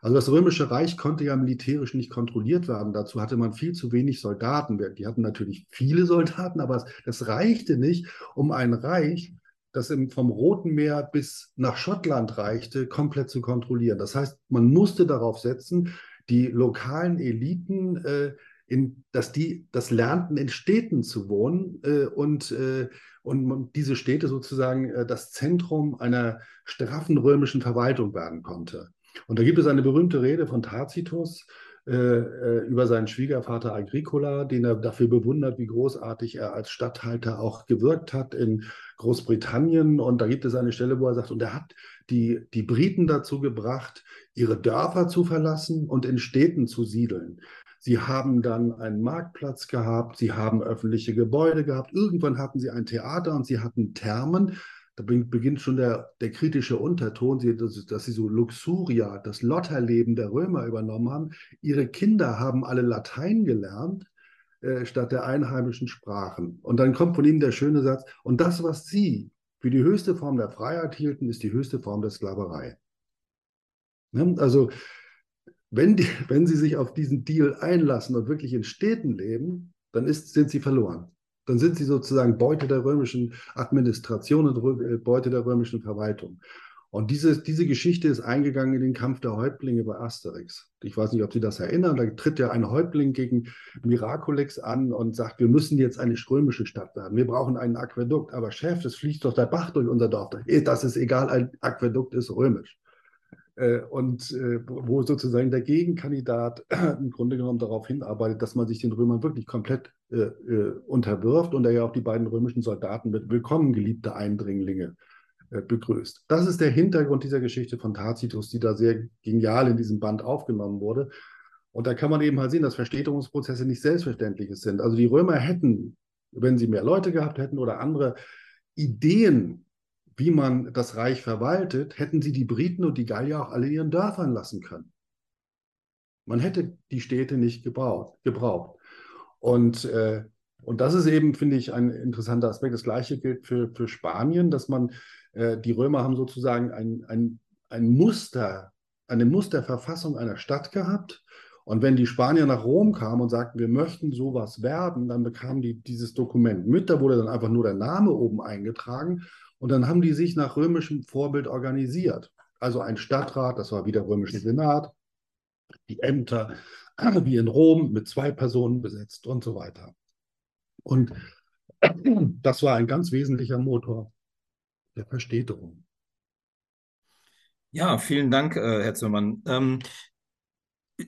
Also das Römische Reich konnte ja militärisch nicht kontrolliert werden. Dazu hatte man viel zu wenig Soldaten. Die hatten natürlich viele Soldaten, aber das reichte nicht, um ein Reich, das vom Roten Meer bis nach Schottland reichte, komplett zu kontrollieren. Das heißt, man musste darauf setzen, die lokalen Eliten, äh, in, dass die das lernten, in Städten zu wohnen äh, und, äh, und diese Städte sozusagen äh, das Zentrum einer straffen römischen Verwaltung werden konnte. Und da gibt es eine berühmte Rede von Tacitus äh, äh, über seinen Schwiegervater Agricola, den er dafür bewundert, wie großartig er als Statthalter auch gewirkt hat in Großbritannien. Und da gibt es eine Stelle, wo er sagt, und er hat die, die Briten dazu gebracht, ihre Dörfer zu verlassen und in Städten zu siedeln. Sie haben dann einen Marktplatz gehabt, sie haben öffentliche Gebäude gehabt, irgendwann hatten sie ein Theater und sie hatten Thermen da beginnt schon der, der kritische Unterton, dass, sie so Luxuria, das Lotterleben der Römer übernommen haben. Ihre Kinder haben alle Latein gelernt, äh, statt der einheimischen Sprachen. Und dann kommt von ihnen der schöne Satz, und das, was sie für die höchste Form der Freiheit hielten, ist die höchste Form der Sklaverei. Ne? Also wenn, die, wenn sie sich auf diesen Deal einlassen und wirklich in Städten leben, dann ist, sind sie verloren. Dann sind sie sozusagen Beute der römischen Administration und äh, Beute der römischen Verwaltung. Und diese, diese Geschichte ist eingegangen in den Kampf der Häuptlinge bei Asterix. Ich weiß nicht, ob Sie das erinnern. Da tritt ja ein Häuptling gegen Miraculix an und sagt, wir müssen jetzt eine römische Stadt werden. Wir brauchen einen Aquädukt. Aber Chef, es fließt doch der Bach durch unser Dorf. Das ist egal, ein Aquädukt ist römisch. Äh, und äh, wo sozusagen der Gegenkandidat im Grunde genommen darauf hinarbeitet, dass man sich den Römern wirklich komplett äh, unterwirft und er ja auch die beiden römischen Soldaten mit Willkommen, geliebte Eindringlinge begrüßt. Das ist der Hintergrund dieser Geschichte von Tacitus, die da sehr genial in diesem Band aufgenommen wurde. Und da kann man eben halt sehen, dass Verstädterungsprozesse nicht Selbstverständliches sind. Also die Römer hätten, wenn sie mehr Leute gehabt hätten oder andere Ideen wie man das Reich verwaltet, hätten sie die Briten und die Gallier auch alle ihren Dörfern lassen können. Man hätte die Städte nicht gebraucht. gebraucht. Und, äh, und das ist eben, finde ich, ein interessanter Aspekt. Das gleiche gilt für, für Spanien, dass man, äh, die Römer haben sozusagen ein, ein, ein Muster, eine Musterverfassung einer Stadt gehabt. Und wenn die Spanier nach Rom kamen und sagten, wir möchten sowas werden, dann bekamen die dieses Dokument mit. Da wurde dann einfach nur der Name oben eingetragen. Und dann haben die sich nach römischem Vorbild organisiert. Also ein Stadtrat, das war wieder römischer Senat, die Ämter wie in Rom mit zwei Personen besetzt und so weiter. Und das war ein ganz wesentlicher Motor der Verstädterung. Ja, vielen Dank, äh, Herr Zimmermann. Ähm,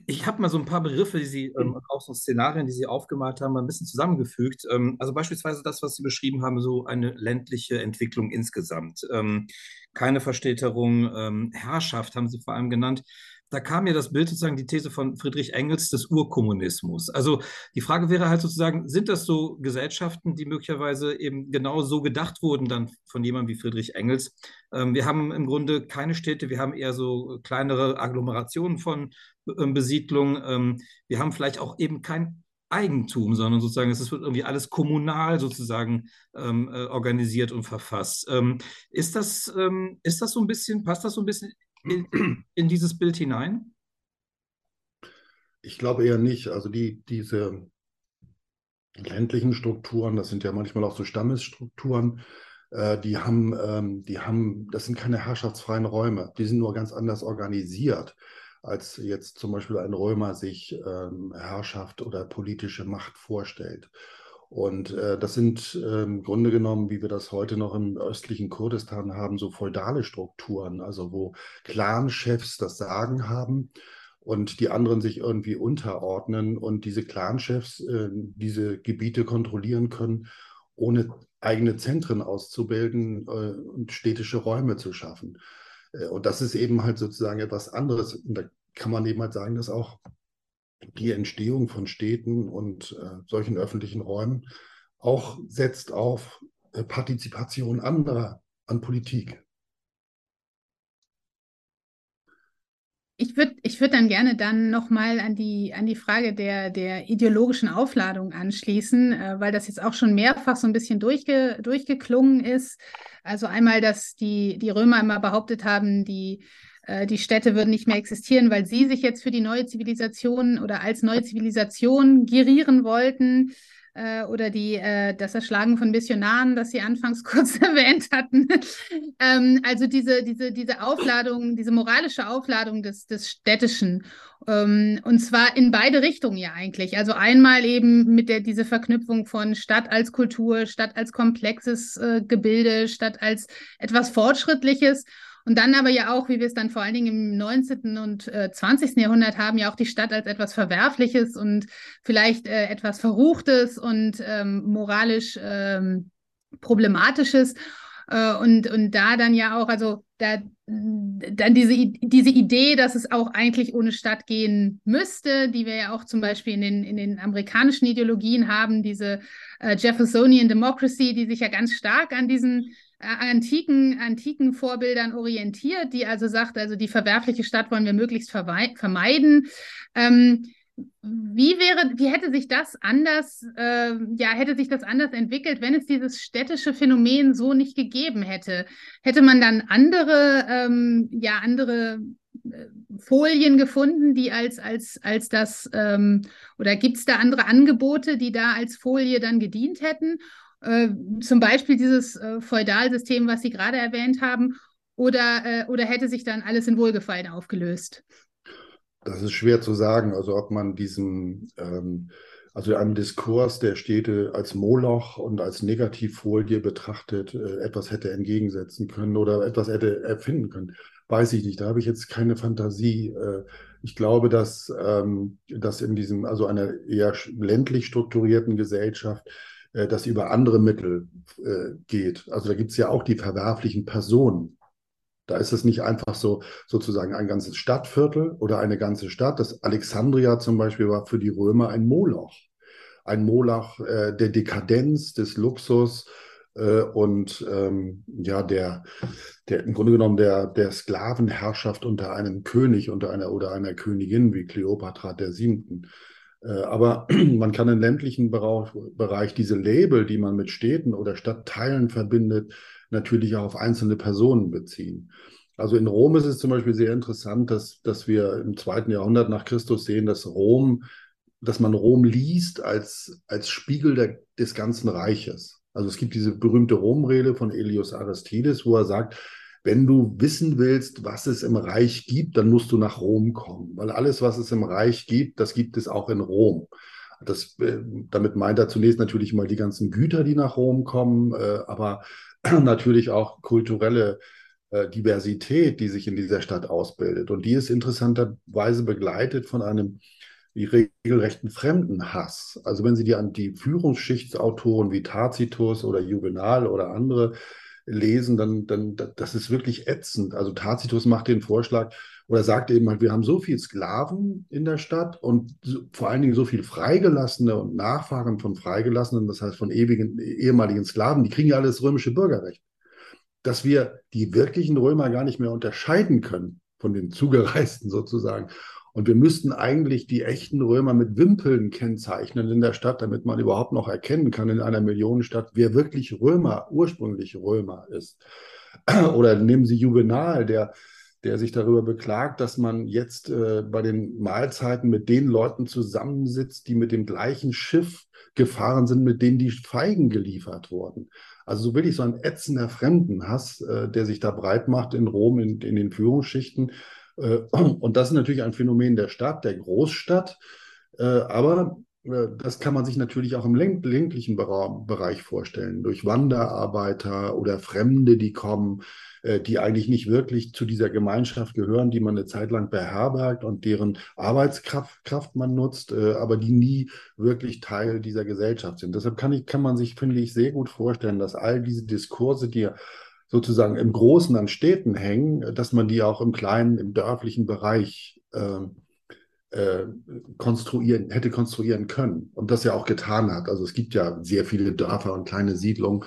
ich habe mal so ein paar Begriffe, die Sie, ähm, auch so Szenarien, die Sie aufgemalt haben, mal ein bisschen zusammengefügt. Ähm, also beispielsweise das, was Sie beschrieben haben, so eine ländliche Entwicklung insgesamt. Ähm, keine Verstädterung, ähm, Herrschaft haben Sie vor allem genannt da kam mir das Bild sozusagen die These von Friedrich Engels des Urkommunismus. Also die Frage wäre halt sozusagen, sind das so Gesellschaften, die möglicherweise eben genau so gedacht wurden dann von jemandem wie Friedrich Engels? Ähm, wir haben im Grunde keine Städte, wir haben eher so kleinere Agglomerationen von Besiedlung. Ähm, wir haben vielleicht auch eben kein Eigentum, sondern sozusagen es wird irgendwie alles kommunal sozusagen ähm, äh, organisiert und verfasst. Ähm, ist, das, ähm, ist das so ein bisschen, passt das so ein bisschen in, in dieses Bild hinein? Ich glaube eher nicht. Also die, diese ländlichen Strukturen, das sind ja manchmal auch so Stammesstrukturen, äh, die haben, ähm, die haben, das sind keine herrschaftsfreien Räume, die sind nur ganz anders organisiert, als jetzt zum Beispiel ein Römer sich ähm, Herrschaft oder politische Macht vorstellt. Und äh, das sind äh, im Grunde genommen, wie wir das heute noch im östlichen Kurdistan haben, so feudale Strukturen, also wo Clanchefs das Sagen haben und die anderen sich irgendwie unterordnen und diese Clanchefs äh, diese Gebiete kontrollieren können, ohne eigene Zentren auszubilden äh, und städtische Räume zu schaffen. Äh, und das ist eben halt sozusagen etwas anderes. Und da kann man eben halt sagen, dass auch die Entstehung von Städten und äh, solchen öffentlichen Räumen auch setzt auf äh, Partizipation anderer an Politik. Ich würde ich würd dann gerne dann nochmal an die, an die Frage der, der ideologischen Aufladung anschließen, äh, weil das jetzt auch schon mehrfach so ein bisschen durchge, durchgeklungen ist. Also einmal, dass die, die Römer immer behauptet haben, die äh, die Städte würden nicht mehr existieren, weil sie sich jetzt für die neue Zivilisation oder als neue Zivilisation gerieren wollten äh, oder die, äh, das Erschlagen von Missionaren, das Sie anfangs kurz erwähnt hatten. ähm, also diese, diese, diese Aufladung, diese moralische Aufladung des, des Städtischen. Ähm, und zwar in beide Richtungen ja eigentlich. Also einmal eben mit der diese Verknüpfung von Stadt als Kultur, Stadt als komplexes äh, Gebilde, Stadt als etwas Fortschrittliches und dann aber ja auch, wie wir es dann vor allen Dingen im 19. und äh, 20. Jahrhundert haben, ja auch die Stadt als etwas Verwerfliches und vielleicht äh, etwas Verruchtes und ähm, moralisch ähm, Problematisches. Äh, und, und da dann ja auch, also da, dann diese, diese Idee, dass es auch eigentlich ohne Stadt gehen müsste, die wir ja auch zum Beispiel in den, in den amerikanischen Ideologien haben, diese äh, Jeffersonian Democracy, die sich ja ganz stark an diesen antiken, antiken Vorbildern orientiert, die also sagt, also die verwerfliche Stadt wollen wir möglichst vermeiden. Ähm, wie wäre, wie hätte sich das anders, äh, ja, hätte sich das anders entwickelt, wenn es dieses städtische Phänomen so nicht gegeben hätte? Hätte man dann andere, ähm, ja, andere äh, Folien gefunden, die als, als, als das, ähm, oder gibt es da andere Angebote, die da als Folie dann gedient hätten? Äh, zum Beispiel dieses äh, Feudalsystem, was Sie gerade erwähnt haben, oder, äh, oder hätte sich dann alles in Wohlgefallen aufgelöst? Das ist schwer zu sagen. Also ob man diesen, ähm, also einem Diskurs der Städte als Moloch und als Negativfolie betrachtet, äh, etwas hätte entgegensetzen können oder etwas hätte erfinden können, weiß ich nicht. Da habe ich jetzt keine Fantasie. Äh, ich glaube, dass, ähm, dass in diesem, also einer eher ländlich strukturierten Gesellschaft, äh, das über andere Mittel äh, geht. Also da gibt es ja auch die verwerflichen Personen. Da ist es nicht einfach so sozusagen ein ganzes Stadtviertel oder eine ganze Stadt. Das Alexandria zum Beispiel war für die Römer ein Moloch. Ein Moloch äh, der Dekadenz, des Luxus äh, und ähm, ja, der, der im Grunde genommen der, der Sklavenherrschaft unter einem König unter einer oder einer Königin wie Kleopatra der Siebten. Äh, aber man kann im ländlichen Bereich, diese Label, die man mit Städten oder Stadtteilen verbindet, natürlich auch auf einzelne Personen beziehen. Also in Rom ist es zum Beispiel sehr interessant, dass, dass wir im zweiten Jahrhundert nach Christus sehen, dass Rom, dass man Rom liest als, als Spiegel der, des ganzen Reiches. Also es gibt diese berühmte Romrede von Elius Aristides, wo er sagt, wenn du wissen willst, was es im Reich gibt, dann musst du nach Rom kommen, weil alles, was es im Reich gibt, das gibt es auch in Rom. Das, äh, damit meint er zunächst natürlich mal die ganzen Güter, die nach Rom kommen, äh, aber natürlich auch kulturelle äh, Diversität, die sich in dieser Stadt ausbildet. Und die ist interessanterweise begleitet von einem regelrechten Fremdenhass. Also wenn Sie die die Führungsschichtsautoren wie Tacitus oder Juvenal oder andere lesen, dann, dann das ist wirklich ätzend. Also Tacitus macht den Vorschlag oder sagt eben halt, wir haben so viel Sklaven in der Stadt und so, vor allen Dingen so viel Freigelassene und Nachfahren von Freigelassenen, das heißt von ewigen ehemaligen Sklaven, die kriegen ja alles römische Bürgerrecht, dass wir die wirklichen Römer gar nicht mehr unterscheiden können von den Zugereisten sozusagen. Und wir müssten eigentlich die echten Römer mit Wimpeln kennzeichnen in der Stadt, damit man überhaupt noch erkennen kann in einer Millionenstadt, wer wirklich Römer, ursprünglich Römer ist. Oder nehmen Sie Juvenal, der, der sich darüber beklagt, dass man jetzt äh, bei den Mahlzeiten mit den Leuten zusammensitzt, die mit dem gleichen Schiff gefahren sind, mit denen die Feigen geliefert wurden. Also so wirklich so ein ätzender Fremdenhass, äh, der sich da breit macht in Rom, in, in den Führungsschichten und das ist natürlich ein Phänomen der Stadt, der Großstadt. Äh, aber äh, das kann man sich natürlich auch im ländlichen Bereich vorstellen, durch Wanderarbeiter oder Fremde, die kommen, die eigentlich nicht wirklich zu dieser Gemeinschaft gehören, die man eine Zeit lang beherbergt und deren Arbeitskraft Kraft man nutzt, aber die nie wirklich Teil dieser Gesellschaft sind. Deshalb kann, ich, kann man sich, finde ich, sehr gut vorstellen, dass all diese Diskurse, die sozusagen im Großen an Städten hängen, dass man die auch im kleinen, im dörflichen Bereich äh, äh, konstruieren, hätte konstruieren können und das ja auch getan hat. Also es gibt ja sehr viele Dörfer und kleine Siedlungen,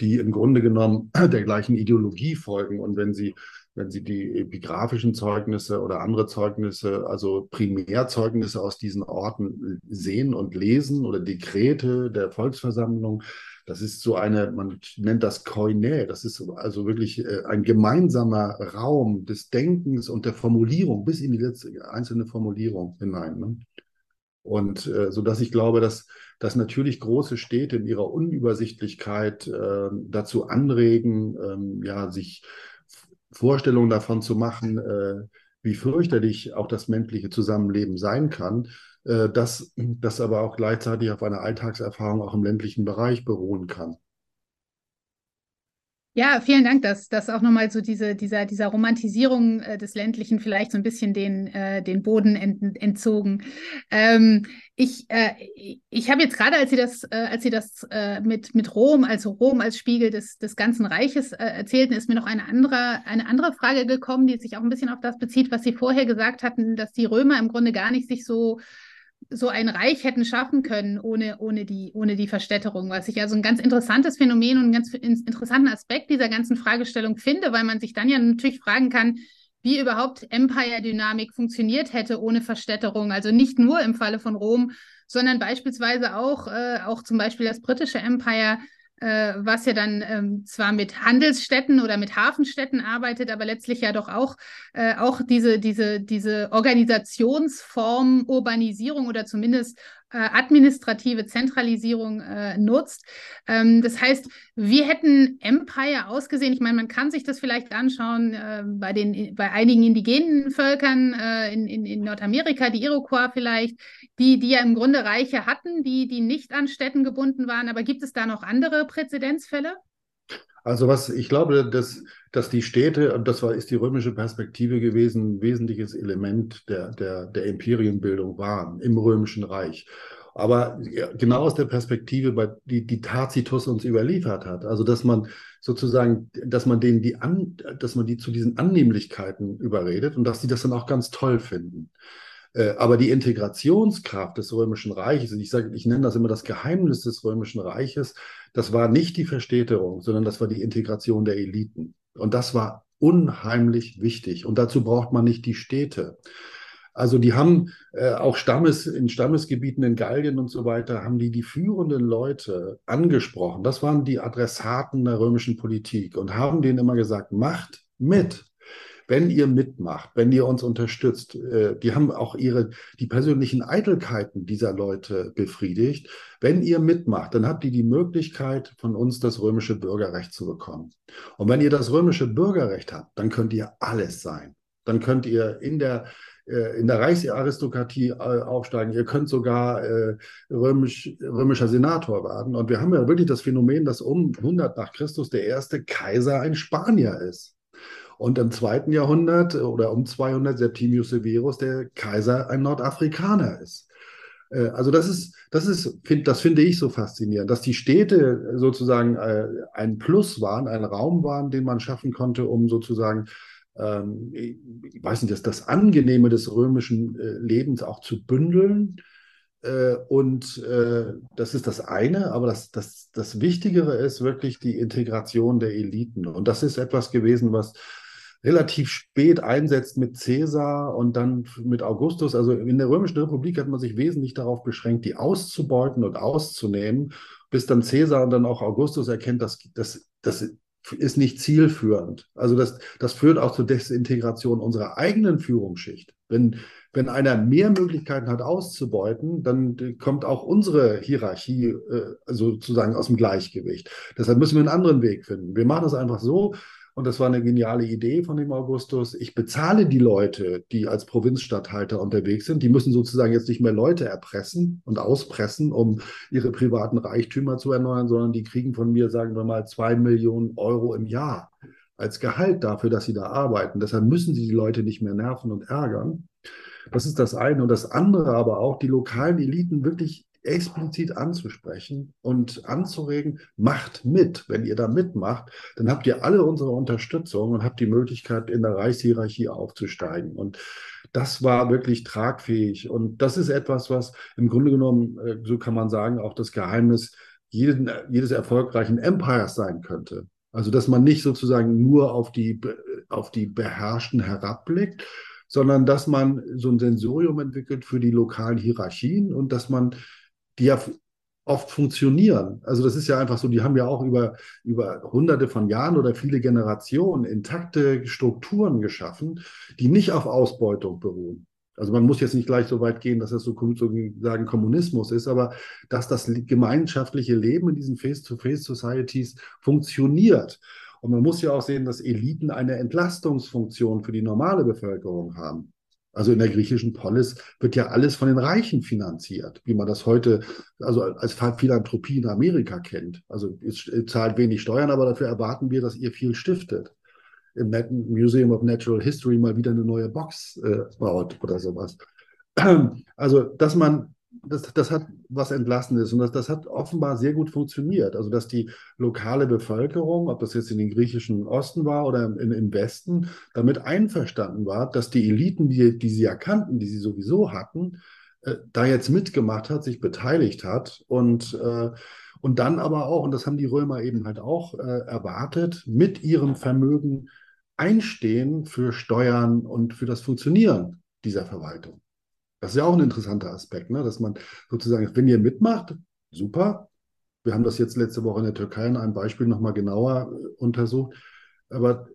die im Grunde genommen der gleichen Ideologie folgen. Und wenn Sie, wenn Sie die epigraphischen Zeugnisse oder andere Zeugnisse, also Primärzeugnisse aus diesen Orten sehen und lesen oder Dekrete der Volksversammlung, das ist so eine, man nennt das Koine, das ist also wirklich äh, ein gemeinsamer Raum des Denkens und der Formulierung bis in die letzte einzelne Formulierung hinein. Ne? Und äh, so dass ich glaube, dass, dass natürlich große Städte in ihrer Unübersichtlichkeit äh, dazu anregen, ähm, ja, sich Vorstellungen davon zu machen, äh, wie fürchterlich auch das menschliche Zusammenleben sein kann äh, das, das aber auch gleichzeitig auf einer Alltagserfahrung auch im ländlichen Bereich beruhen kann. Ja, vielen Dank, dass, dass auch nochmal so diese, dieser, dieser Romantisierung äh, des Ländlichen vielleicht so ein bisschen den, äh, den Boden ent, entzogen. Ähm, ich äh, ich habe jetzt gerade, als Sie das, äh, als Sie das äh, mit, mit Rom, also Rom als Spiegel des, des ganzen Reiches äh, erzählten, ist mir noch eine andere, eine andere Frage gekommen, die sich auch ein bisschen auf das bezieht, was Sie vorher gesagt hatten, dass die Römer im Grunde gar nicht sich so so ein Reich hätten schaffen können ohne, ohne, die, ohne die Verstädterung, was ich also ein ganz interessantes Phänomen und einen ganz interessanten Aspekt dieser ganzen Fragestellung finde, weil man sich dann ja natürlich fragen kann, wie überhaupt Empire-Dynamik funktioniert hätte ohne Verstädterung. Also nicht nur im Falle von Rom, sondern beispielsweise auch, äh, auch zum Beispiel das britische Empire äh, was ja dann ähm, zwar mit Handelsstädten oder mit Hafenstädten arbeitet, aber letztlich ja doch auch, äh, auch diese, diese, diese Organisationsform Urbanisierung oder zumindest administrative Zentralisierung äh, nutzt. Ähm, das heißt, wie hätten Empire ausgesehen? Ich meine, man kann sich das vielleicht anschauen äh, bei, den, bei einigen indigenen Völkern äh, in, in, in Nordamerika, die Iroquois vielleicht, die, die ja im Grunde Reiche hatten, die, die nicht an Städten gebunden waren. Aber gibt es da noch andere Präzedenzfälle? Also was ich glaube, dass, dass die Städte, das war, ist die römische Perspektive gewesen, ein wesentliches Element der, der, der Imperienbildung waren im römischen Reich. Aber genau aus der Perspektive, die, die Tacitus uns überliefert hat, also dass man sozusagen, dass man denen die an, dass man die zu diesen Annehmlichkeiten überredet und dass sie das dann auch ganz toll finden. Äh, aber die Integrationskraft des Römischen Reiches, ich sage, ich nenne das immer das Geheimnis des Römischen Reiches, das war nicht die Verstädterung, sondern das war die Integration der Eliten. Und das war unheimlich wichtig. Und dazu braucht man nicht die Städte. Also die haben äh, auch Stammes, in Stammesgebieten in Gallien und so weiter, haben die die führenden Leute angesprochen. Das waren die Adressaten der römischen Politik und haben denen immer gesagt, macht mit wenn ihr mitmacht, wenn ihr uns unterstützt, äh, die haben auch ihre, die persönlichen Eitelkeiten dieser Leute befriedigt. Wenn ihr mitmacht, dann habt ihr die Möglichkeit, von uns das römische Bürgerrecht zu bekommen. Und wenn ihr das römische Bürgerrecht habt, dann könnt ihr alles sein. Dann könnt ihr in der äh, in der Reichsaristokratie äh, aufsteigen. Ihr könnt sogar äh, römisch, römischer Senator werden. Und wir haben ja wirklich das Phänomen, dass um 100 nach Christus der erste Kaiser ein Spanier ist. Und im zweiten Jahrhundert oder um 200 Septimius Severus der Kaiser ein Nordafrikaner ist. Äh, also das ist, das ist, das finde ich so faszinierend, dass die Städte sozusagen äh, ein Plus waren, ein Raum waren, den man schaffen konnte, um sozusagen, ähm, ich weiß nicht, das, das Angenehme des römischen äh, Lebens auch zu bündeln. Und das ist das eine, aber das, das, das Wichtigere ist wirklich die Integration der Eliten. Und das ist etwas gewesen, was relativ spät einsetzt mit Caesar und dann mit Augustus. Also in der Römischen Republik hat man sich wesentlich darauf beschränkt, die auszubeuten und auszunehmen, bis dann Caesar und dann auch Augustus erkennt, dass das, das ist nicht zielführend. Also das, das führt auch zur Desintegration unserer eigenen Führungsschicht. Wenn, wenn einer mehr Möglichkeiten hat auszubeuten, dann kommt auch unsere Hierarchie äh, sozusagen aus dem Gleichgewicht. Deshalb müssen wir einen anderen Weg finden. Wir machen das einfach so, und das war eine geniale Idee von dem Augustus. Ich bezahle die Leute, die als Provinzstatthalter unterwegs sind. Die müssen sozusagen jetzt nicht mehr Leute erpressen und auspressen, um ihre privaten Reichtümer zu erneuern, sondern die kriegen von mir, sagen wir mal, zwei Millionen Euro im Jahr als Gehalt dafür, dass sie da arbeiten. Deshalb müssen sie die Leute nicht mehr nerven und ärgern. Das ist das eine. Und das andere aber auch, die lokalen Eliten wirklich explizit anzusprechen und anzuregen, macht mit. Wenn ihr da mitmacht, dann habt ihr alle unsere Unterstützung und habt die Möglichkeit, in der Reichshierarchie aufzusteigen. Und das war wirklich tragfähig. Und das ist etwas, was im Grunde genommen, äh, so kann man sagen, auch das Geheimnis jeden, jedes erfolgreichen Empires sein könnte. Also, dass man nicht sozusagen nur auf die, auf die Beherrschten herabblickt, sondern dass man so ein Sensorium entwickelt für die lokalen Hierarchien und dass man die ja oft funktionieren. Also das ist ja einfach so, die haben ja auch über, über hunderte von Jahren oder viele Generationen intakte Strukturen geschaffen, die nicht auf Ausbeutung beruhen. Also man muss jetzt nicht gleich so weit gehen, dass das so sozusagen Kommunismus ist, aber dass das gemeinschaftliche Leben in diesen Face-to-Face-Societies funktioniert. Und man muss ja auch sehen, dass Eliten eine Entlastungsfunktion für die normale Bevölkerung haben. Also in der griechischen Polis wird ja alles von den Reichen finanziert, wie man das heute also als Philanthropie in Amerika kennt. Also ihr zahlt wenig Steuern, aber dafür erwarten wir, dass ihr viel stiftet. Im Museum of Natural History mal wieder eine neue Box äh, baut oder sowas. Also, dass man das, das hat was Entlassendes und das, das hat offenbar sehr gut funktioniert. Also, dass die lokale Bevölkerung, ob das jetzt in den griechischen Osten war oder im, im Westen, damit einverstanden war, dass die Eliten, die, die sie erkannten, die sie sowieso hatten, äh, da jetzt mitgemacht hat, sich beteiligt hat und, äh, und dann aber auch, und das haben die Römer eben halt auch äh, erwartet, mit ihrem Vermögen einstehen für Steuern und für das Funktionieren dieser Verwaltung. Das ist ja auch ein interessanter Aspekt, ne? dass man sozusagen, wenn ihr mitmacht, super. Wir haben das jetzt letzte Woche in der Türkei in einem Beispiel nochmal genauer äh, untersucht. Aber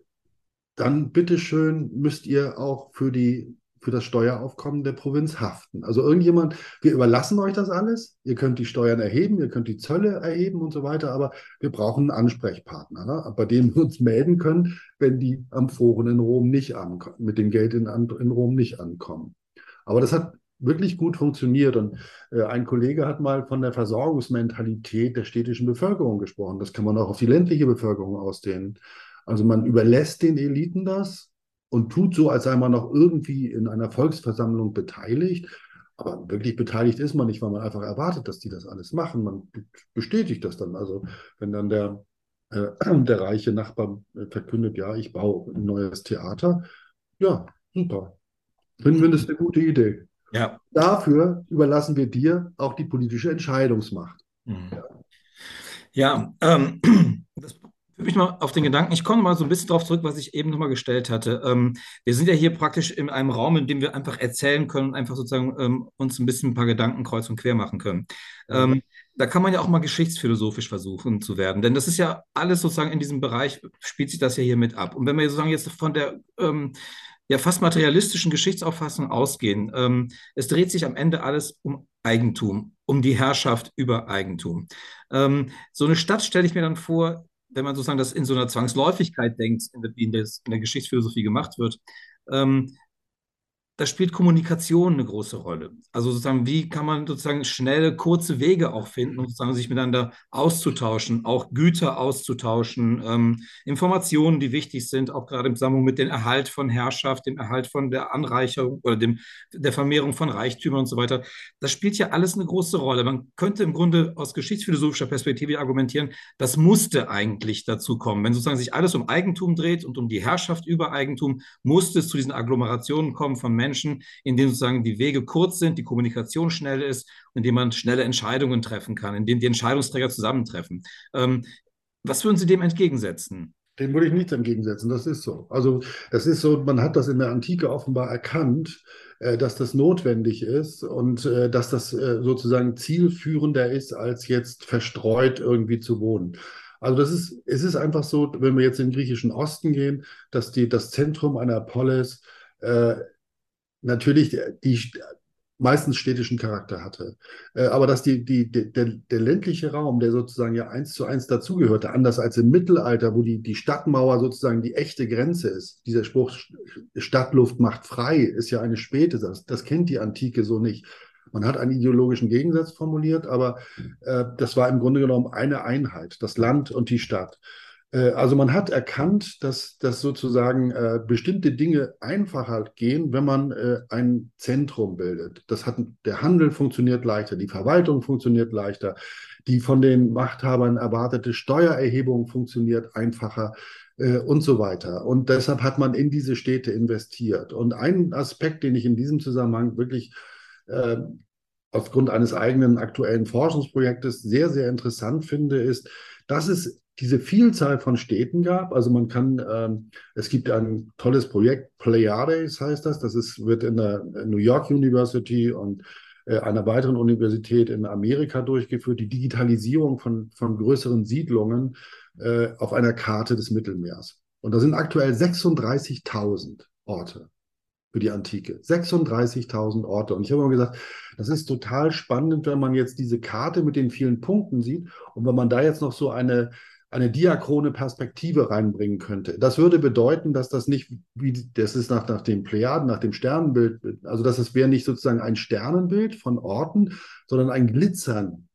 dann bitteschön müsst ihr auch für die für das Steueraufkommen der Provinz haften. Also irgendjemand, wir überlassen euch das alles, ihr könnt die Steuern erheben, ihr könnt die Zölle erheben und so weiter, aber wir brauchen einen Ansprechpartner, ne, bei dem wir uns melden können, wenn die Amphoren in Rom nicht ankommen, mit dem Geld in, in Rom nicht ankommen. Aber das hat wirklich gut funktioniert. Und äh, ein Kollege hat mal von der Versorgungsmentalität der städtischen Bevölkerung gesprochen. Das kann man auch auf die ländliche Bevölkerung ausdehnen. Also man überlässt den Eliten das und tut so, als sei man noch irgendwie in einer Volksversammlung beteiligt. Aber wirklich beteiligt ist man nicht, weil man einfach erwartet, dass die das alles machen. Man bestätigt das dann. Also wenn dann der, äh, der reiche Nachbar äh, verkündet, ja, ich baue ein neues Theater, ja, super. Finden wir das eine gute Idee. Ja. Dafür überlassen wir dir auch die politische Entscheidungsmacht. Mhm. Ja, ähm, das führt mich mal auf den Gedanken, ich komme mal so ein bisschen darauf zurück, was ich eben nochmal gestellt hatte. Ähm, wir sind ja hier praktisch in einem Raum, in dem wir einfach erzählen können und einfach sozusagen ähm, uns ein bisschen ein paar Gedanken kreuz und quer machen können. Mhm. da kann man ja auch mal geschichtsphilosophisch versuchen zu werden, denn das ist ja alles sozusagen in diesem Bereich, spielt sich das ja hier mit ab. Und wenn wir sozusagen jetzt von der ähm, ja fast materialistischen Geschichtsauffassung ausgehen. Ähm, es dreht sich am Ende alles um Eigentum, um die Herrschaft über Eigentum. Ähm, so eine Stadt stelle ich mir dann vor, wenn man sozusagen das in so einer Zwangsläufigkeit denkt, wie in, in der Geschichtsphilosophie gemacht wird, ähm, da spielt Kommunikation eine große Rolle. Also sozusagen, wie kann man sozusagen schnelle, kurze Wege auch finden, um sozusagen sich miteinander auszutauschen, auch Güter auszutauschen, ähm, Informationen, die wichtig sind, auch gerade im Zusammenhang mit dem Erhalt von Herrschaft, dem Erhalt von der Anreicherung oder dem, der Vermehrung von Reichtümern und so weiter. Das spielt ja alles eine große Rolle. Man könnte im Grunde aus geschichtsphilosophischer Perspektive argumentieren, das musste eigentlich dazu kommen. Wenn sozusagen sich alles um Eigentum dreht und um die Herrschaft über Eigentum, musste es zu diesen Agglomerationen kommen von Menschen, Menschen, in denen sozusagen die Wege kurz sind, die Kommunikation schnell ist, in dem man schnelle Entscheidungen treffen kann, in dem die Entscheidungsträger zusammentreffen. Ähm, was würden Sie dem entgegensetzen? Dem würde ich nichts entgegensetzen, das ist so. Also das ist so, man hat das in der Antike offenbar erkannt, äh, dass das notwendig ist und äh, dass das äh, sozusagen zielführender ist, als jetzt verstreut irgendwie zu wohnen. Also das ist, es ist einfach so, wenn wir jetzt in den griechischen Osten gehen, dass die, das Zentrum einer Polis äh, natürlich die meistens städtischen Charakter hatte. Äh, aber dass die, die, der, der ländliche Raum, der sozusagen ja eins zu eins dazugehörte, anders als im Mittelalter, wo die, die Stadtmauer sozusagen die echte Grenze ist. Dieser Spruch, Stadtluft macht frei, ist ja eine späte, das, das kennt die Antike so nicht. Man hat einen ideologischen Gegensatz formuliert, aber äh, das war im Grunde genommen eine Einheit, das Land und die Stadt. Äh, also man hat erkannt, dass, dass sozusagen äh, bestimmte Dinge einfacher gehen, wenn man äh, ein Zentrum bildet. Das hat, der Handel funktioniert leichter, die Verwaltung funktioniert leichter, die von den Machthabern erwartete Steuererhebung funktioniert einfacher äh, und so weiter. Und deshalb hat man in diese Städte investiert. Und ein Aspekt, den ich in diesem Zusammenhang wirklich äh, aufgrund eines eigenen aktuellen Forschungsprojektes sehr, sehr interessant finde, ist, dass es diese Vielzahl von Städten gab. Also man kann, ähm, es gibt ein tolles Projekt, Pleiades heißt das, das ist, wird in der New York University und äh, einer weiteren Universität in Amerika durchgeführt, die Digitalisierung von, von größeren Siedlungen äh, auf einer Karte des Mittelmeers. Und da sind aktuell 36.000 Orte für die Antike. 36.000 Orte. Und ich habe immer gesagt, das ist total spannend, wenn man jetzt diese Karte mit den vielen Punkten sieht und wenn man da jetzt noch so eine eine diachrone Perspektive reinbringen könnte. Das würde bedeuten, dass das nicht, wie das ist nach, nach dem Plejaden, nach dem Sternenbild, also dass es wäre nicht sozusagen ein Sternenbild von Orten, sondern ein Glitzern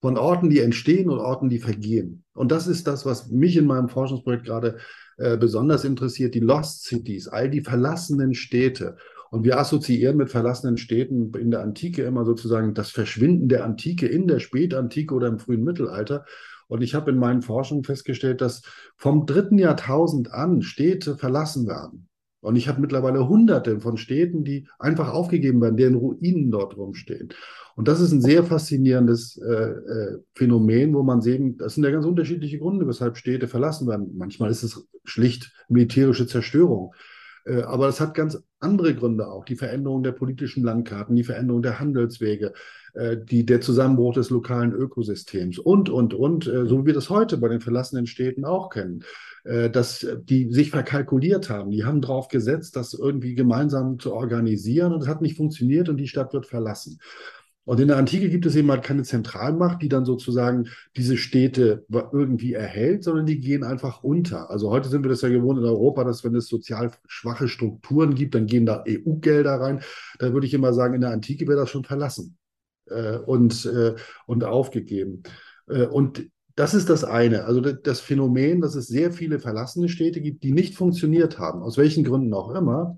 von Orten, die entstehen und Orten, die vergehen. Und das ist das, was mich in meinem Forschungsprojekt gerade äh, besonders interessiert, die Lost Cities, all die verlassenen Städte. Und wir assoziieren mit verlassenen Städten in der Antike immer sozusagen das Verschwinden der Antike in der Spätantike oder im frühen Mittelalter. Und ich habe in meinen Forschungen festgestellt, dass vom dritten Jahrtausend an Städte verlassen werden. Und ich habe mittlerweile hunderte von Städten, die einfach aufgegeben werden, deren Ruinen dort rumstehen. Und das ist ein sehr faszinierendes äh, äh, Phänomen, wo man sehen, das sind ja ganz unterschiedliche Gründe, weshalb Städte verlassen werden. Manchmal ist es schlicht militärische Zerstörung. Äh, aber es hat ganz andere Gründe auch. Die Veränderung der politischen Landkarten, die Veränderung der Handelswege, die, der Zusammenbruch des lokalen Ökosystems und, und, und, äh, so wie wir das heute bei den verlassenen Städten auch kennen dass die sich verkalkuliert haben. Die haben darauf gesetzt, das irgendwie gemeinsam zu organisieren und es hat nicht funktioniert und die Stadt wird verlassen. Und in der Antike gibt es eben halt keine Zentralmacht, die dann sozusagen diese Städte irgendwie erhält, sondern die gehen einfach unter. Also heute sind wir das ja gewohnt in Europa, dass wenn es sozial schwache Strukturen gibt, dann gehen da EU-Gelder rein. Da würde ich immer sagen, in der Antike wäre das schon verlassen äh, und, äh, und aufgegeben. Äh, und das ist das eine. Also das Phänomen, dass es sehr viele verlassene Städte gibt, die nicht funktioniert haben, aus welchen Gründen auch immer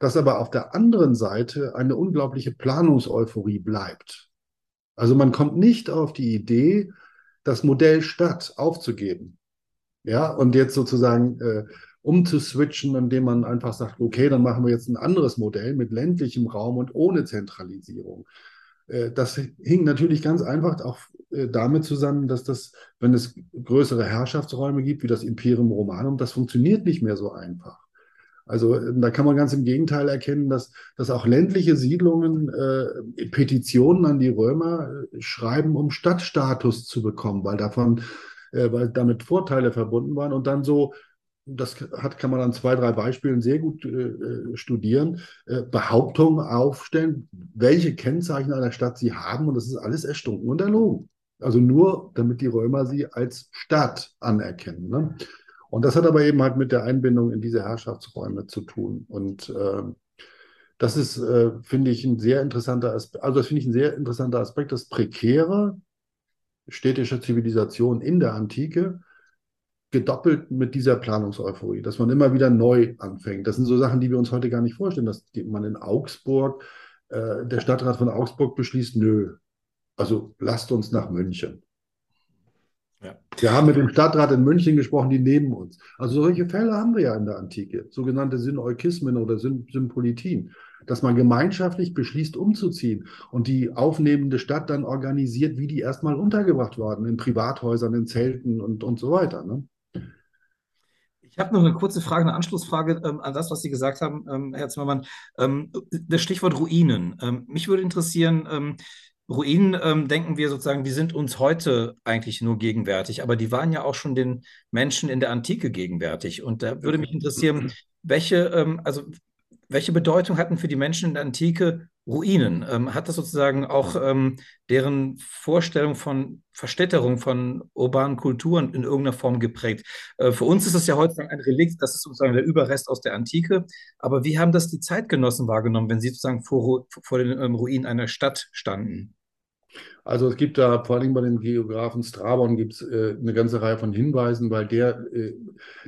dass aber auf der anderen Seite eine unglaubliche Planungseuphorie bleibt. Also man kommt nicht auf die Idee, das Modell Stadt aufzugeben. Ja, und jetzt sozusagen äh, umzuswitchen, indem man einfach sagt, okay, dann machen wir jetzt ein anderes Modell mit ländlichem Raum und ohne Zentralisierung. Äh, das hing natürlich ganz einfach auch äh, damit zusammen, dass das, wenn es größere Herrschaftsräume gibt, wie das Imperium Romanum, das funktioniert nicht mehr so einfach. Also da kann man ganz im Gegenteil erkennen, dass, dass auch ländliche Siedlungen äh, Petitionen an die Römer äh, schreiben, um Stadtstatus zu bekommen, weil davon, äh, weil damit Vorteile verbunden waren und dann so das hat, kann man an zwei, drei Beispielen sehr gut äh, äh studieren, äh, Behauptungen aufstellen, welche Kennzeichen einer Stadt sie haben und das ist alles erstunken und erlogen. Also nur, damit die Römer sie als Stadt anerkennen. Ne? Und das hat aber eben halt mit der Einbindung in diese Herrschaftsräume zu tun. Und äh, das ist, äh, finde ich, ein sehr interessanter Aspekt, also das finde ich ein sehr interessanter Aspekt, das Prekäre städtischer Zivilisation in der Antike, gedoppelt mit dieser Planungseuphorie, dass man immer wieder neu anfängt. Das sind so Sachen, die wir uns heute gar nicht vorstellen, dass man in Augsburg, äh, der Stadtrat von Augsburg beschließt, nö, also lasst uns nach München. Ja. Wir haben mit dem Stadtrat in München gesprochen, die neben uns. Also solche Fälle haben wir ja in der Antike, sogenannte Syneukismen oder Sym Sympolitien, dass man gemeinschaftlich beschließt, umzuziehen und die aufnehmende Stadt dann organisiert, wie die erstmal untergebracht worden, in Privathäusern, in Zelten und, und so weiter. Ne? Ich habe noch eine kurze Frage, eine Anschlussfrage ähm, an das, was Sie gesagt haben, ähm, Herr Zimmermann. Ähm, das Stichwort Ruinen. Ähm, mich würde interessieren, ähm, Ruinen ähm, denken wir sozusagen, die sind uns heute eigentlich nur gegenwärtig, aber die waren ja auch schon den Menschen in der Antike gegenwärtig. Und da würde mich interessieren, welche, also welche Bedeutung hatten für die Menschen in der Antike Ruinen? Ähm, hat das sozusagen auch ähm, deren Vorstellung von Verstädterung von urbanen Kulturen in irgendeiner Form geprägt? Äh, für uns ist es ja heute ein Relikt, das ist sozusagen der Überrest aus der Antike. Aber wie haben das die Zeitgenossen wahrgenommen, wenn sie sozusagen vor, vor den ähm, Ruinen einer Stadt standen? Also es gibt da vor allem bei dem Geografen Strabon gibt es äh, eine ganze Reihe von Hinweisen, weil der, äh,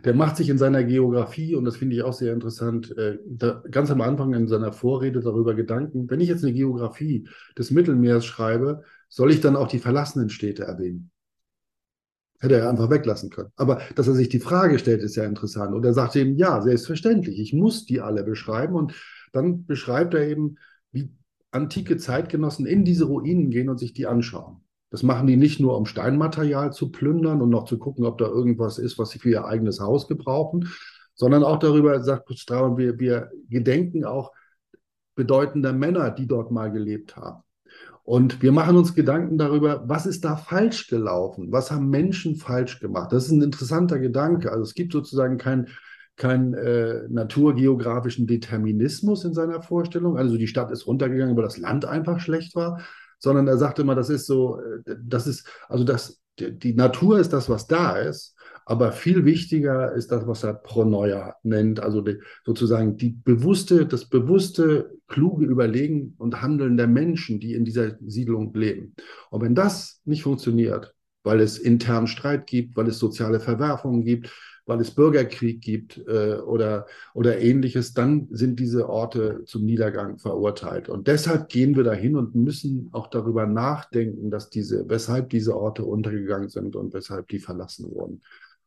der macht sich in seiner Geografie, und das finde ich auch sehr interessant, äh, da, ganz am Anfang in seiner Vorrede darüber Gedanken, wenn ich jetzt eine Geografie des Mittelmeers schreibe, soll ich dann auch die verlassenen Städte erwähnen? Hätte er einfach weglassen können. Aber dass er sich die Frage stellt, ist ja interessant. Und er sagt eben, ja, selbstverständlich, ich muss die alle beschreiben. Und dann beschreibt er eben, antike Zeitgenossen in diese Ruinen gehen und sich die anschauen. Das machen die nicht nur, um Steinmaterial zu plündern und noch zu gucken, ob da irgendwas ist, was sie für ihr eigenes Haus gebrauchen, sondern auch darüber, sagt Straubing, wir, wir gedenken auch bedeutender Männer, die dort mal gelebt haben. Und wir machen uns Gedanken darüber, was ist da falsch gelaufen? Was haben Menschen falsch gemacht? Das ist ein interessanter Gedanke. Also es gibt sozusagen kein keinen äh, naturgeografischen Determinismus in seiner Vorstellung. Also die Stadt ist runtergegangen, weil das Land einfach schlecht war, sondern er sagte immer, das ist so, äh, das ist, also das, die Natur ist das, was da ist, aber viel wichtiger ist das, was er Pronoia nennt, also die, sozusagen die bewusste, das bewusste, kluge Überlegen und Handeln der Menschen, die in dieser Siedlung leben. Und wenn das nicht funktioniert, weil es internen Streit gibt, weil es soziale Verwerfungen gibt, weil es Bürgerkrieg gibt äh, oder, oder ähnliches, dann sind diese Orte zum Niedergang verurteilt. Und deshalb gehen wir dahin und müssen auch darüber nachdenken, dass diese, weshalb diese Orte untergegangen sind und weshalb die verlassen wurden.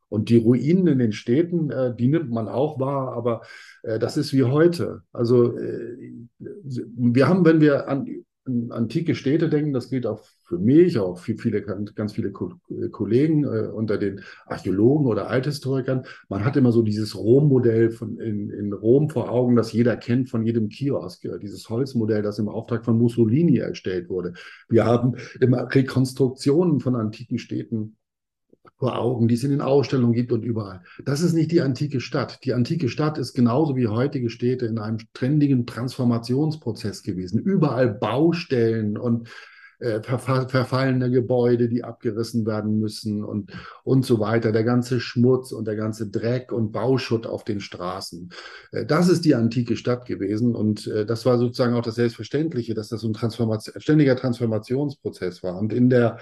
Und die Ruinen in den Städten, äh, die nimmt man auch wahr, aber äh, das ist wie heute. Also äh, wir haben, wenn wir an antike Städte denken, das gilt auch für mich, auch für viele, ganz viele Kollegen äh, unter den Archäologen oder Althistorikern. Man hat immer so dieses Rom-Modell in, in Rom vor Augen, das jeder kennt von jedem Kiosk, dieses Holzmodell, das im Auftrag von Mussolini erstellt wurde. Wir haben immer Rekonstruktionen von antiken Städten vor Augen, die es in den Ausstellungen gibt und überall. Das ist nicht die antike Stadt. Die antike Stadt ist genauso wie heutige Städte in einem trendigen Transformationsprozess gewesen. Überall Baustellen und äh, verfallene Gebäude, die abgerissen werden müssen und, und so weiter. Der ganze Schmutz und der ganze Dreck und Bauschutt auf den Straßen. Äh, das ist die antike Stadt gewesen und äh, das war sozusagen auch das Selbstverständliche, dass das so ein Transformation, ständiger Transformationsprozess war. Und in der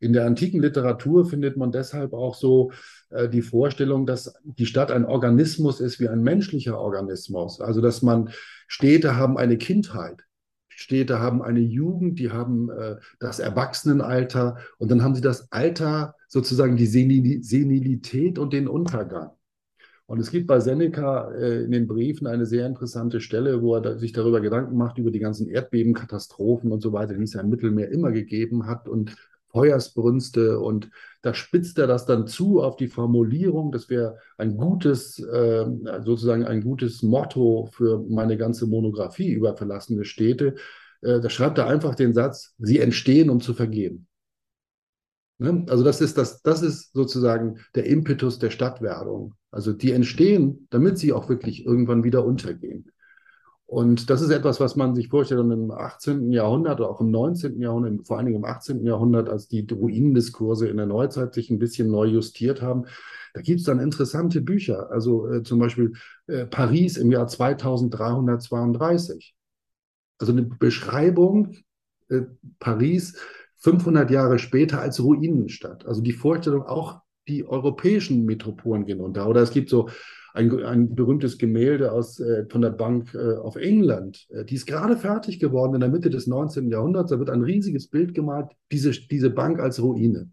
in der antiken Literatur findet man deshalb auch so äh, die Vorstellung, dass die Stadt ein Organismus ist wie ein menschlicher Organismus. Also dass man Städte haben eine Kindheit. Städte haben eine Jugend, die haben äh, das Erwachsenenalter und dann haben sie das Alter, sozusagen die Senil Senilität und den Untergang. Und es gibt bei Seneca äh, in den Briefen eine sehr interessante Stelle, wo er da, sich darüber Gedanken macht, über die ganzen Erdbebenkatastrophen und so weiter, die es ja im Mittelmeer immer gegeben hat und Feuersbrünste und da spitzt er das dann zu auf die Formulierung, das wäre ein gutes, äh, sozusagen ein gutes Motto für meine ganze Monographie über verlassene Städte. Äh, da schreibt er einfach den Satz, sie entstehen, um zu vergehen. Ne? Also das ist, das, das ist sozusagen der Impetus der Stadtwerdung. Also die entstehen, damit sie auch wirklich irgendwann wieder untergehen. Und das ist etwas, was man sich vorstellt im 18. Jahrhundert oder auch im 19. Jahrhundert, vor allen Dingen im 18. Jahrhundert, als die Ruinendiskurse in der Neuzeit sich ein bisschen neu justiert haben. Da gibt es dann interessante Bücher, also äh, zum Beispiel äh, Paris im Jahr 2332. Also eine Beschreibung äh, Paris 500 Jahre später als Ruinenstadt. Also die Vorstellung, auch die europäischen Metropolen gehen unter. Oder es gibt so ein, ein berühmtes Gemälde aus, äh, von der Bank äh, of England. Äh, die ist gerade fertig geworden in der Mitte des 19. Jahrhunderts. Da wird ein riesiges Bild gemalt, diese, diese Bank als Ruine.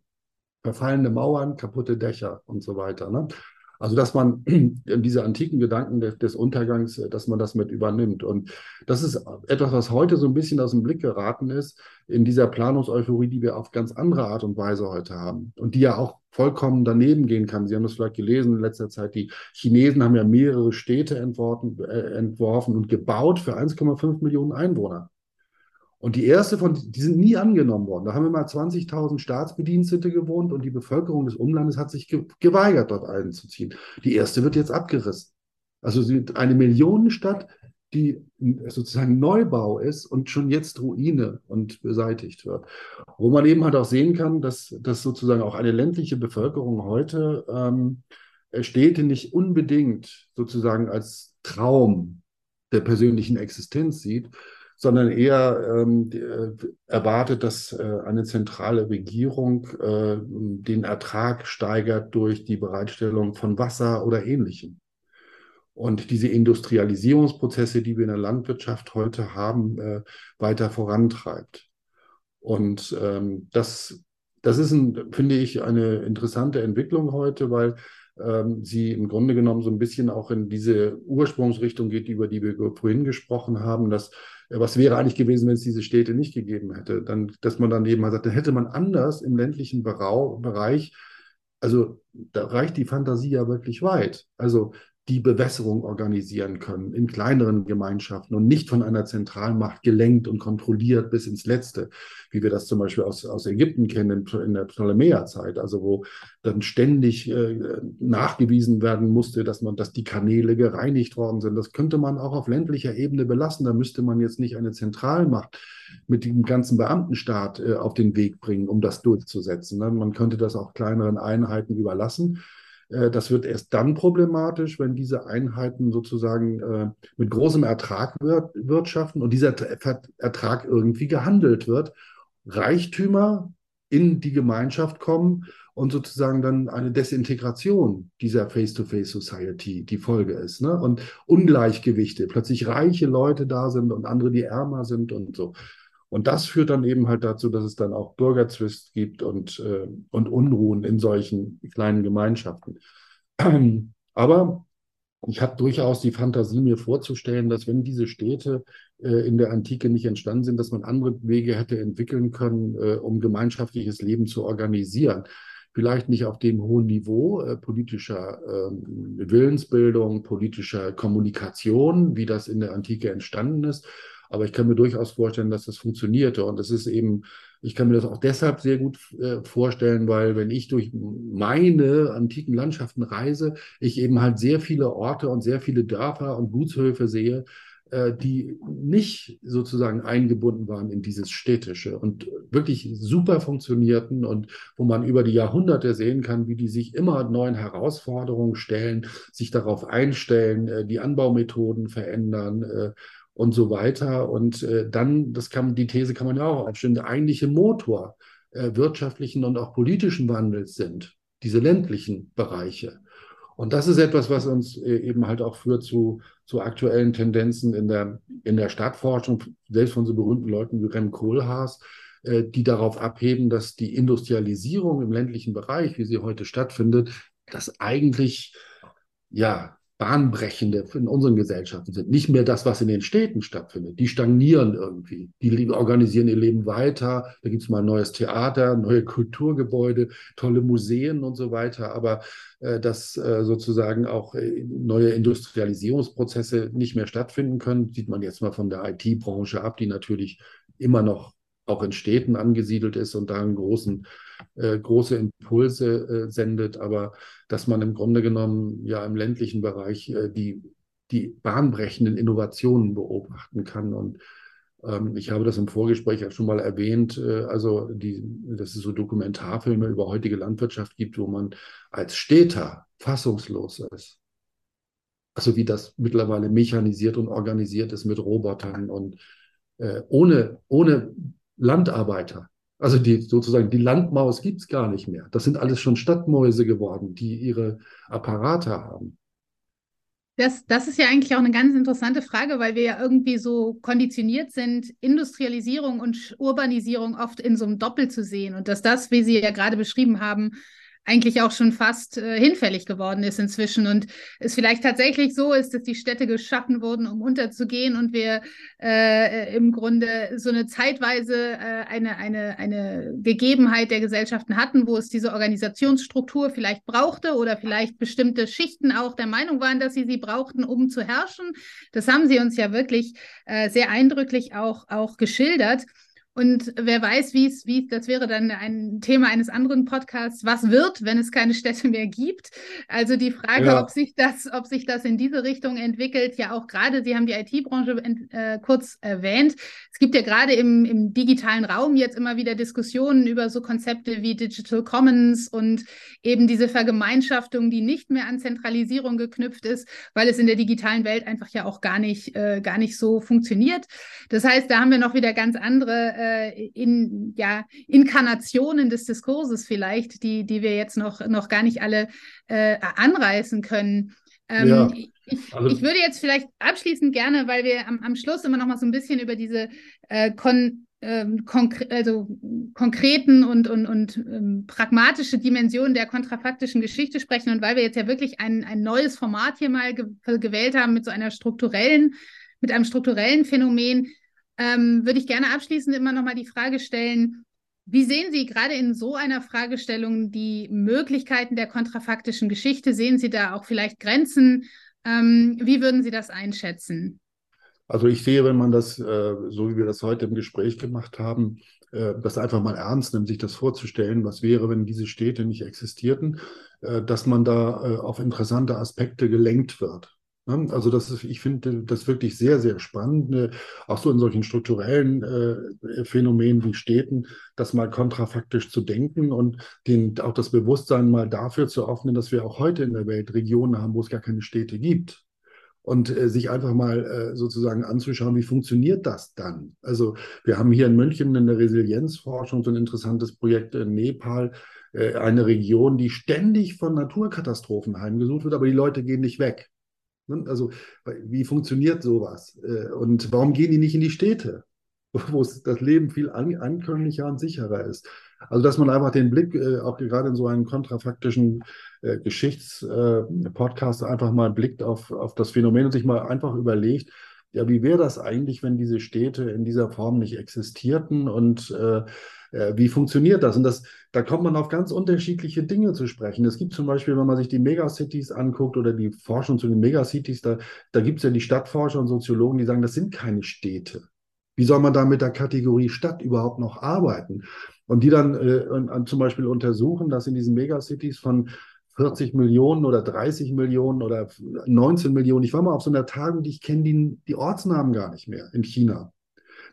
Verfallene Mauern, kaputte Dächer und so weiter. Ne? Also, dass man diese antiken Gedanken des, Untergangs, äh, dass man das mit übernimmt. Und das ist etwas, was heute so ein bisschen aus dem Blick geraten ist, in dieser Planungseuphorie, die wir auf ganz andere Art und Weise heute haben. Und die ja auch vollkommen daneben gehen kann. Sie haben das vielleicht gelesen in letzter Zeit. Die Chinesen haben ja mehrere Städte entworfen, äh, entworfen und gebaut für 1,5 Millionen Einwohner. Und die erste von, die sind nie angenommen worden. Da haben immer 20.000 Staatsbedienstete gewohnt und die Bevölkerung des Umlandes hat sich ge geweigert, dort einzuziehen. Die erste wird jetzt abgerissen. Also eine Millionenstadt, die sozusagen Neubau ist und schon jetzt Ruine und beseitigt wird. Wo man eben halt auch sehen kann, dass, dass sozusagen auch eine ländliche Bevölkerung heute ähm, Städte nicht unbedingt sozusagen als Traum der persönlichen Existenz sieht, sondern eher ähm, äh, erwartet, dass äh, eine zentrale Regierung äh, den Ertrag steigert durch die Bereitstellung von Wasser oder ähnlichem. Und diese Industrialisierungsprozesse, die wir in der Landwirtschaft heute haben, äh, weiter vorantreibt. Und ähm, das, das ist, ein, finde ich, eine interessante Entwicklung heute, weil ähm, sie im Grunde genommen so ein bisschen auch in diese Ursprungsrichtung geht, über die wir vorhin gesprochen haben, dass was wäre eigentlich gewesen, wenn es diese Städte nicht gegeben hätte? Dann, dass man dann eben mal sagt, dann hätte man anders im ländlichen Bereich, also da reicht die Fantasie ja wirklich weit. Also die Bewässerung organisieren können in kleineren Gemeinschaften und nicht von einer Zentralmacht gelenkt und kontrolliert bis ins Letzte, wie wir das zum Beispiel aus, aus Ägypten kennen in der Ptolemäerzeit, also wo dann ständig äh, nachgewiesen werden musste, dass man, dass die Kanäle gereinigt worden sind. Das könnte man auch auf ländlicher Ebene belassen. Da müsste man jetzt nicht eine Zentralmacht mit dem ganzen Beamtenstaat äh, auf den Weg bringen, um das durchzusetzen. Ne? Man könnte das auch kleineren Einheiten überlassen. Äh, das wird erst dann problematisch, wenn diese Einheiten sozusagen äh, mit großem Ertrag wirtschaften und dieser Ertrag irgendwie gehandelt wird. Reichtümer in die Gemeinschaft kommen und sozusagen dann eine Desintegration dieser Face-to-Face-Society die Folge ist. Ne? Und Ungleichgewichte, plötzlich reiche Leute da sind und andere, die ärmer sind und so. Und das führt dann eben halt dazu, dass es dann auch Bürgerzwist gibt und, äh, und Unruhen in solchen kleinen Gemeinschaften. Aber ich habe durchaus die Fantasie, mir vorzustellen, dass wenn diese Städte äh, in der Antike nicht entstanden sind, dass man andere Wege hätte entwickeln können, äh, um gemeinschaftliches Leben zu organisieren. Vielleicht nicht auf dem hohen Niveau äh, politischer ähm, Willensbildung, politischer Kommunikation, wie das in der Antike entstanden ist, aber ich kann mir durchaus vorstellen, dass das funktionierte. Und das ist eben, ich kann mir das auch deshalb sehr gut äh, vorstellen, weil wenn ich durch meine antiken Landschaften reise, ich eben halt sehr viele Orte und sehr viele Dörfer und Gutshöfe sehe, äh, die nicht sozusagen eingebunden waren in dieses Städtische und wirklich super funktionierten und wo man über die Jahrhunderte sehen kann, wie die sich immer neuen Herausforderungen stellen, sich darauf einstellen, äh, die Anbaumethoden verändern und so weiter. Und äh, dann, das kann, die These kann man ja auch aufstellen, der eigentliche Motor äh, wirtschaftlichen und auch politischen Wandels sind, diese ländlichen Bereiche. Und das ist etwas, was uns äh, eben halt auch führt zu, zu aktuellen Tendenzen in der, in der Stadtforschung, selbst von so berühmten Leuten wie Rem Koolhaas, äh, die darauf abheben, dass die Industrialisierung im ländlichen Bereich, wie sie heute stattfindet, das eigentlich ja bahnbrechende in unseren Gesellschaften sind. Nicht mehr das, was in den Städten stattfindet. Die stagnieren irgendwie. Die organisieren ihr Leben weiter. Da gibt es mal ein neues Theater, neue Kulturgebäude, tolle Museen und so weiter. Aber äh, dass äh, sozusagen auch äh, neue Industrialisierungsprozesse nicht mehr stattfinden können, sieht man jetzt mal von der IT-Branche ab, die natürlich immer noch auch in Städten angesiedelt ist und da einen großen äh, große Impulse äh, sendet, aber dass man im Grunde genommen ja im ländlichen Bereich äh, die, die bahnbrechenden Innovationen beobachten kann. Und ähm, ich habe das im Vorgespräch ja schon mal erwähnt, äh, also die, dass es so Dokumentarfilme über heutige Landwirtschaft gibt, wo man als Städter fassungslos ist. Also wie das mittlerweile mechanisiert und organisiert ist mit Robotern und äh, ohne, ohne Landarbeiter. Also die sozusagen die Landmaus gibt es gar nicht mehr. Das sind alles schon Stadtmäuse geworden, die ihre Apparate haben. Das, das ist ja eigentlich auch eine ganz interessante Frage, weil wir ja irgendwie so konditioniert sind, Industrialisierung und Urbanisierung oft in so einem Doppel zu sehen. Und dass das, wie Sie ja gerade beschrieben haben, eigentlich auch schon fast äh, hinfällig geworden ist inzwischen und es vielleicht tatsächlich so ist, dass die Städte geschaffen wurden, um unterzugehen und wir äh, im Grunde so eine zeitweise äh, eine, eine, eine Gegebenheit der Gesellschaften hatten, wo es diese Organisationsstruktur vielleicht brauchte oder vielleicht bestimmte Schichten auch der Meinung waren, dass sie sie brauchten, um zu herrschen. Das haben sie uns ja wirklich äh, sehr eindrücklich auch, auch geschildert. Und wer weiß, wie es, wie das wäre dann ein Thema eines anderen Podcasts, was wird, wenn es keine Städte mehr gibt. Also die Frage, ja. ob sich das, ob sich das in diese Richtung entwickelt, ja auch gerade, Sie haben die IT-Branche äh, kurz erwähnt. Es gibt ja gerade im, im digitalen Raum jetzt immer wieder Diskussionen über so Konzepte wie Digital Commons und eben diese Vergemeinschaftung, die nicht mehr an Zentralisierung geknüpft ist, weil es in der digitalen Welt einfach ja auch gar nicht, äh, gar nicht so funktioniert. Das heißt, da haben wir noch wieder ganz andere äh, in, ja, Inkarnationen des Diskurses vielleicht, die, die wir jetzt noch, noch gar nicht alle äh, anreißen können. Ähm, ja, ich, also, ich, würde jetzt vielleicht abschließend gerne, weil wir am, am Schluss immer noch mal so ein bisschen über diese äh, kon, ähm, konkre also konkreten und, und, und ähm, pragmatische Dimensionen der kontrafaktischen Geschichte sprechen und weil wir jetzt ja wirklich ein, ein neues Format hier mal ge gewählt haben mit so einer strukturellen, mit einem strukturellen Phänomen, ähm, würde ich gerne abschließend immer noch mal die Frage stellen, wie sehen Sie gerade in so einer Fragestellung die Möglichkeiten der kontrafaktischen Geschichte? Sehen Sie da auch vielleicht Grenzen? Ähm, wie würden Sie das einschätzen? Also ich sehe, wenn man das, äh, so wie wir das heute im Gespräch gemacht haben, äh, das einfach mal ernst nimmt, sich das vorzustellen, was wäre, wenn diese Städte nicht existierten, äh, dass man da äh, auf interessante Aspekte gelenkt wird. Ne? Also das ist, ich finde das wirklich sehr, sehr spannend, ne? auch so in solchen strukturellen äh, Phänomenen wie Städten, das mal kontrafaktisch zu denken und den, auch das Bewusstsein mal dafür zu öffnen, dass wir auch heute in der Welt Regionen haben, wo es gar keine Städte gibt. Und äh, sich einfach mal äh, sozusagen anzuschauen, wie funktioniert das dann? Also wir haben hier in München in der Resilienzforschung so ein interessantes Projekt in Nepal, äh, eine Region, die ständig von Naturkatastrophen heimgesucht wird, aber die Leute gehen nicht weg. Ne? Also wie funktioniert sowas? Äh, und warum gehen die nicht in die Städte? wo das Leben viel an, ankömmlicher und sicherer ist. Also dass man einfach den Blick, äh, auch gerade in so einem kontrafaktischen äh, Geschichtspodcast, einfach mal blickt auf, auf das Phänomen und sich mal einfach überlegt, ja, wie wäre das eigentlich, wenn diese Städte in dieser Form nicht existierten und äh, äh, wie funktioniert das? Und das, da kommt man auf ganz unterschiedliche Dinge zu sprechen. Es gibt zum Beispiel, wenn man sich die Megacities anguckt oder die Forschung zu den Megacities, da, da gibt es ja die Stadtforscher und Soziologen, die sagen, das sind keine Städte. Wie soll man da mit der Kategorie Stadt überhaupt noch arbeiten? Und die dann äh, und, zum Beispiel untersuchen, dass in diesen Megacities von 40 Millionen oder 30 Millionen oder 19 Millionen. Ich war mal auf so einer Tagung, die ich kenne die, die Ortsnamen gar nicht mehr in China.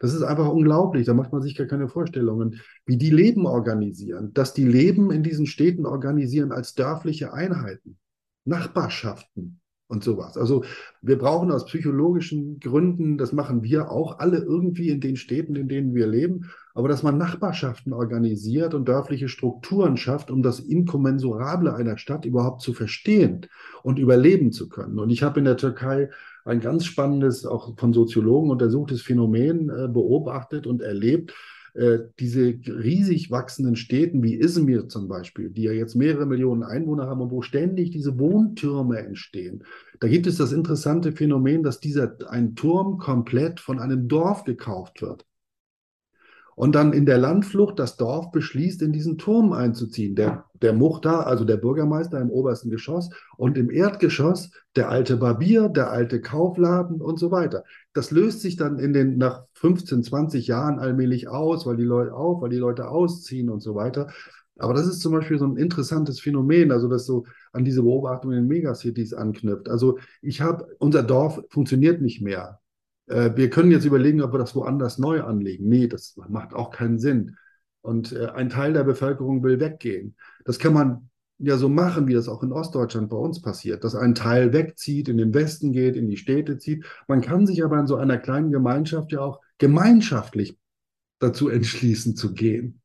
Das ist einfach unglaublich. Da macht man sich gar keine Vorstellungen, wie die Leben organisieren, dass die Leben in diesen Städten organisieren als dörfliche Einheiten, Nachbarschaften und sowas. Also wir brauchen aus psychologischen Gründen, das machen wir auch alle irgendwie in den Städten, in denen wir leben, aber dass man Nachbarschaften organisiert und dörfliche Strukturen schafft, um das Inkommensurable einer Stadt überhaupt zu verstehen und überleben zu können. Und ich habe in der Türkei ein ganz spannendes, auch von Soziologen untersuchtes Phänomen äh, beobachtet und erlebt. Äh, diese riesig wachsenden Städten wie Izmir zum Beispiel, die ja jetzt mehrere Millionen Einwohner haben und wo ständig diese Wohntürme entstehen. Da gibt es das interessante Phänomen, dass dieser ein Turm komplett von einem Dorf gekauft wird und dann in der Landflucht das Dorf beschließt, in diesen Turm einzuziehen. Der, der Muchtar, also der Bürgermeister im obersten Geschoss und im Erdgeschoss der alte Barbier, der alte Kaufladen und so weiter. Das löst sich dann in den nach 15, 20 Jahren allmählich aus, weil die Leute auf, weil die Leute ausziehen und so weiter. Aber das ist zum Beispiel so ein interessantes Phänomen, also das so an diese Beobachtung in Megacities anknüpft. Also ich habe, unser Dorf funktioniert nicht mehr. Äh, wir können jetzt überlegen, ob wir das woanders neu anlegen. Nee, das macht auch keinen Sinn. Und äh, ein Teil der Bevölkerung will weggehen. Das kann man ja so machen, wie das auch in Ostdeutschland bei uns passiert, dass ein Teil wegzieht, in den Westen geht, in die Städte zieht. Man kann sich aber in so einer kleinen Gemeinschaft ja auch gemeinschaftlich dazu entschließen zu gehen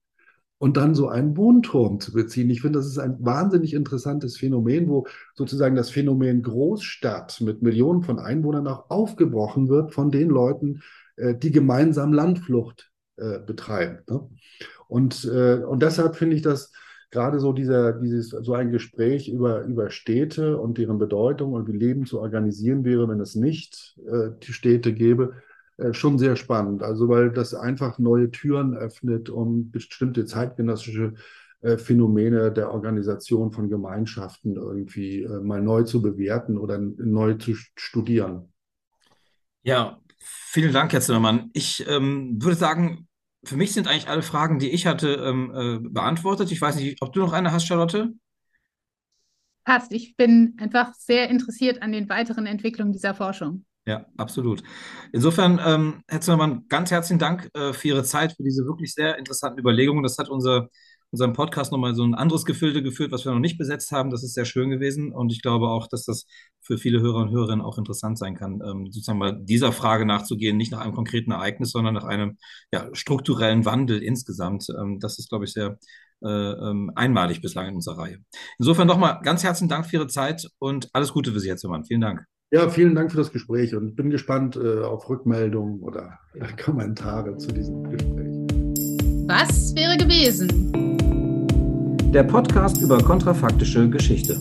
und dann so einen Wohnturm zu beziehen. Ich finde, das ist ein wahnsinnig interessantes Phänomen, wo sozusagen das Phänomen Großstadt mit Millionen von Einwohnern auch aufgebrochen wird von den Leuten, äh, die gemeinsam Landflucht äh, betreiben. Ne? Und, äh, und deshalb finde ich das gerade so dieser, dieses, so ein Gespräch über, über Städte und deren Bedeutung und wie Leben zu organisieren wäre, wenn es nicht die Städte gäbe, äh, schon sehr spannend. Also weil das einfach neue Türen öffnet, um bestimmte zeitgenössische äh, Phänomene der Organisation von Gemeinschaften irgendwie äh, mal neu zu bewerten oder neu zu studieren. Ja, vielen Dank, Herr Zimmermann. Ich ähm, würde sagen, für mich sind eigentlich alle Fragen, die ich hatte, ähm, äh, beantwortet. Ich weiß nicht, ob du noch eine hast, Charlotte? Passt. Ich bin einfach sehr interessiert an den weiteren Entwicklungen dieser Forschung. Ja, absolut. Insofern, ähm, Herr Zimmermann, ganz herzlichen Dank äh, für Ihre Zeit, für diese wirklich sehr interessanten Überlegungen. Das hat unser, unserem Podcast nochmal so ein anderes Gefilde geführt, was wir noch nicht besetzt haben. Das ist sehr schön gewesen. Und ich glaube auch, dass das für viele Hörer und Hörerinnen auch interessant sein kann, ähm, sozusagen mal dieser Frage nachzugehen, nicht nach einem konkreten Ereignis, sondern nach einem ja, strukturellen Wandel insgesamt. Ähm, das ist, glaube ich, sehr äh, ähm, einmalig bislang in unserer Reihe. Insofern nochmal ganz herzlichen Dank für Ihre Zeit und alles Gute für Sie, Herr Zimmermann. Vielen Dank. Ja, vielen Dank für das Gespräch und bin gespannt äh, auf Rückmeldungen oder äh, Kommentare zu diesem Gespräch. Was wäre gewesen? Der Podcast über kontrafaktische Geschichte.